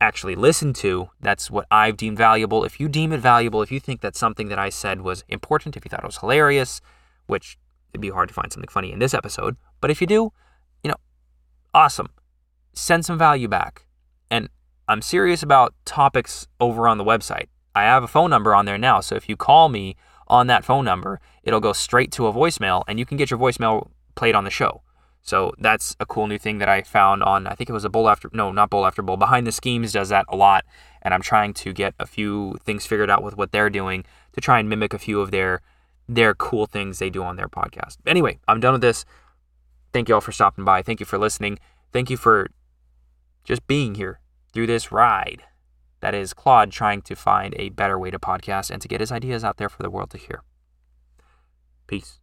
actually listen to. That's what I've deemed valuable. If you deem it valuable, if you think that something that I said was important, if you thought it was hilarious, which it'd be hard to find something funny in this episode, but if you do, you know, awesome. Send some value back. And I'm serious about topics over on the website. I have a phone number on there now, so if you call me on that phone number, it'll go straight to a voicemail and you can get your voicemail played on the show. So that's a cool new thing that I found on, I think it was a Bowl After, no, not Bowl After Bowl. Behind the Schemes does that a lot. And I'm trying to get a few things figured out with what they're doing to try and mimic a few of their their cool things they do on their podcast. Anyway, I'm done with this. Thank you all for stopping by. Thank you for listening. Thank you for just being here through this ride. That is Claude trying to find a better way to podcast and to get his ideas out there for the world to hear. Peace.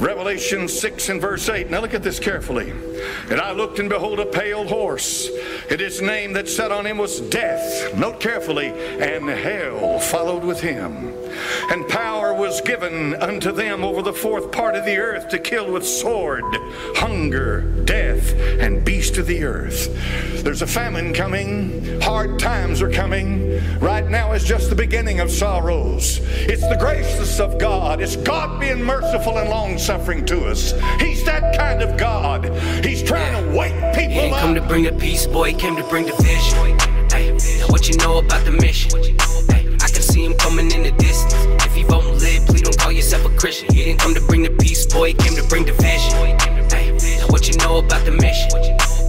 Revelation 6 and verse 8. Now look at this carefully. And I looked and behold a pale horse, and his name that sat on him was Death. Note carefully, and hell followed with him. And power was given unto them over the fourth part of the earth to kill with sword, hunger, death, and beast of the earth. There's a famine coming, hard times are coming. Right now is just the beginning of sorrows. It's the graciousness of God, it's God being merciful and long suffering to us. He's that kind of God. He's trying to wake people He ain't up. come to bring the peace, boy, he came to bring division. Now what you know about the mission? In the distance. If you won't live, please don't call yourself a Christian. He didn't come to bring the peace, boy, he came to bring division. Ay, now what you know about the mission?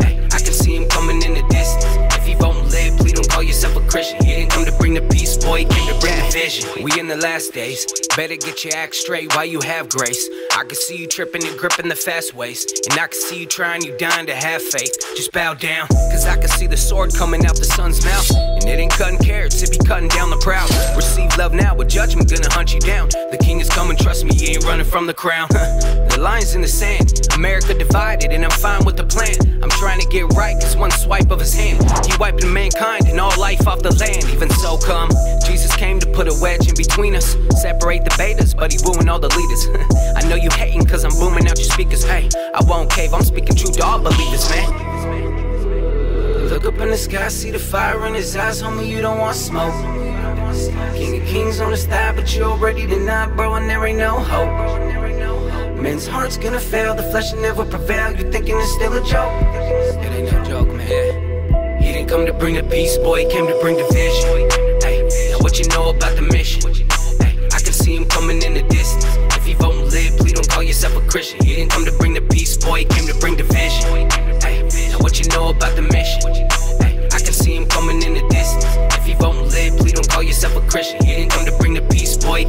Ay, I can see him coming in the distance. If you won't live, please don't call yourself a Christian. He didn't come to bring the peace, boy, he came to bring division. We in the last days, better get your act straight while you have grace. I can see you tripping and gripping the fast ways. And I can see you trying, you dying to have faith. Just bow down, cause I can see the sword coming out the son's mouth. And it ain't cutting carrots, it be cutting down the proud. Receive love now, but judgment gonna hunt you down. The king is coming, trust me, you ain't running from the crown. the line's in the sand, America divided, and I'm fine with the plan. I'm trying to get right, cause one swipe of his hand, he wiping mankind and all life off the land. Even so, come, Jesus came to put a wedge in between us, separate the betas, but he wooing all the leaders. I know you hating cause I'm booming out your speakers. Hey, I won't cave, I'm speaking true to all believers, man. Look up in the sky, see the fire in his eyes, homie, you don't want smoke. King of kings on the side, but you already denied, bro, and there ain't no hope. Men's hearts gonna fail, the flesh will never prevail. You thinking it's still a joke? It ain't no joke, man. Yeah. He didn't come to bring the peace, boy, he came to bring division. Hey, now what you know about the mission? Hey, I can see him coming in the distance. If you won't live, please don't call yourself a Christian. He didn't come to bring the peace, boy, he came to bring division. Hey, now what you know about the mission? Hey, I can see him coming in the distance. If you won't live, please don't call yourself a Christian. He didn't come to bring the peace, boy,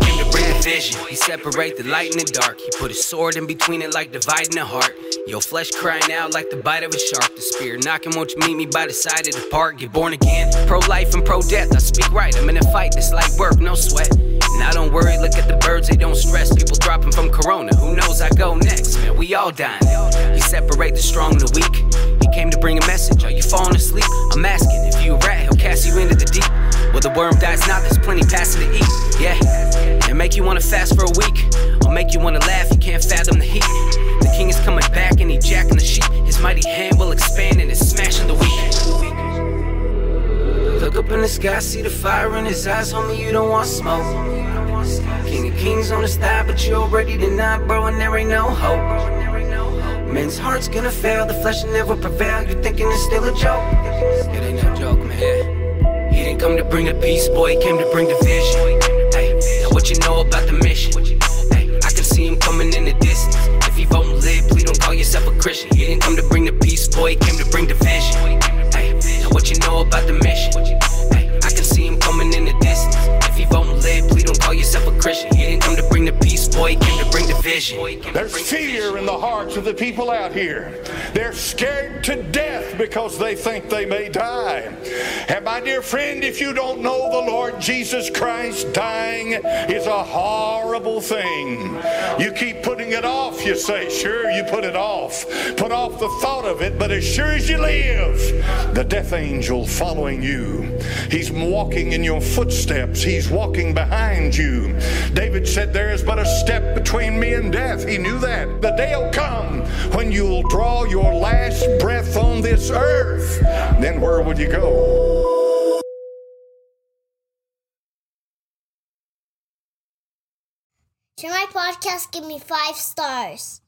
division. He separate the light and the dark. He put his sword in between it like dividing the heart. Your flesh crying out like the bite of a shark. The spear knocking, won't you meet me by the side of the park? Get born again, pro life and pro death. I speak right, I'm in a fight, it's like work, no sweat. Now don't worry, look at the birds, they don't stress. People dropping from corona, who knows I go next? Man, we all dying. He separate the strong and the weak. He came to bring a message. Are you falling asleep? I'm asking. If you a rat, he'll cast you into the deep. Well, the worm dies not, there's plenty passing to eat. Yeah. Make you wanna fast for a week. Or make you wanna laugh, you can't fathom the heat. The king is coming back and he jacking the sheep. His mighty hand will expand and it's smashing the weak. Look up in the sky, see the fire in his eyes, homie, you don't want smoke. King of kings on his thigh, but you already denied, bro, and there ain't no hope. Men's hearts gonna fail, the flesh will never prevail. You're thinking it's still a joke? It ain't no joke, man. He didn't come to bring the peace, boy, he came to bring division. What you know about the mission? Hey, I can see him coming in the distance. If you won't live, please don't call yourself a Christian. He didn't come to bring the peace, boy, he came to bring division. Hey, now what you know about the mission? Hey, I can see him coming in the distance. If you won't live, please don't call yourself a Christian. He didn't come to bring the peace, boy, There's fear in the hearts of the people out here. They're scared to death because they think they may die. And my dear friend, if you don't know the Lord Jesus Christ, dying is a horrible thing. You keep putting it off, you say. Sure, you put it off. Put off the thought of it, but as sure as you live, the death angel following you. He's walking in your footsteps. He's walking behind you. David said, There is but a step between me and death. He knew that. The day will come when you'll draw your last breath on this earth. Then where will you go? Share my podcast, give me five stars.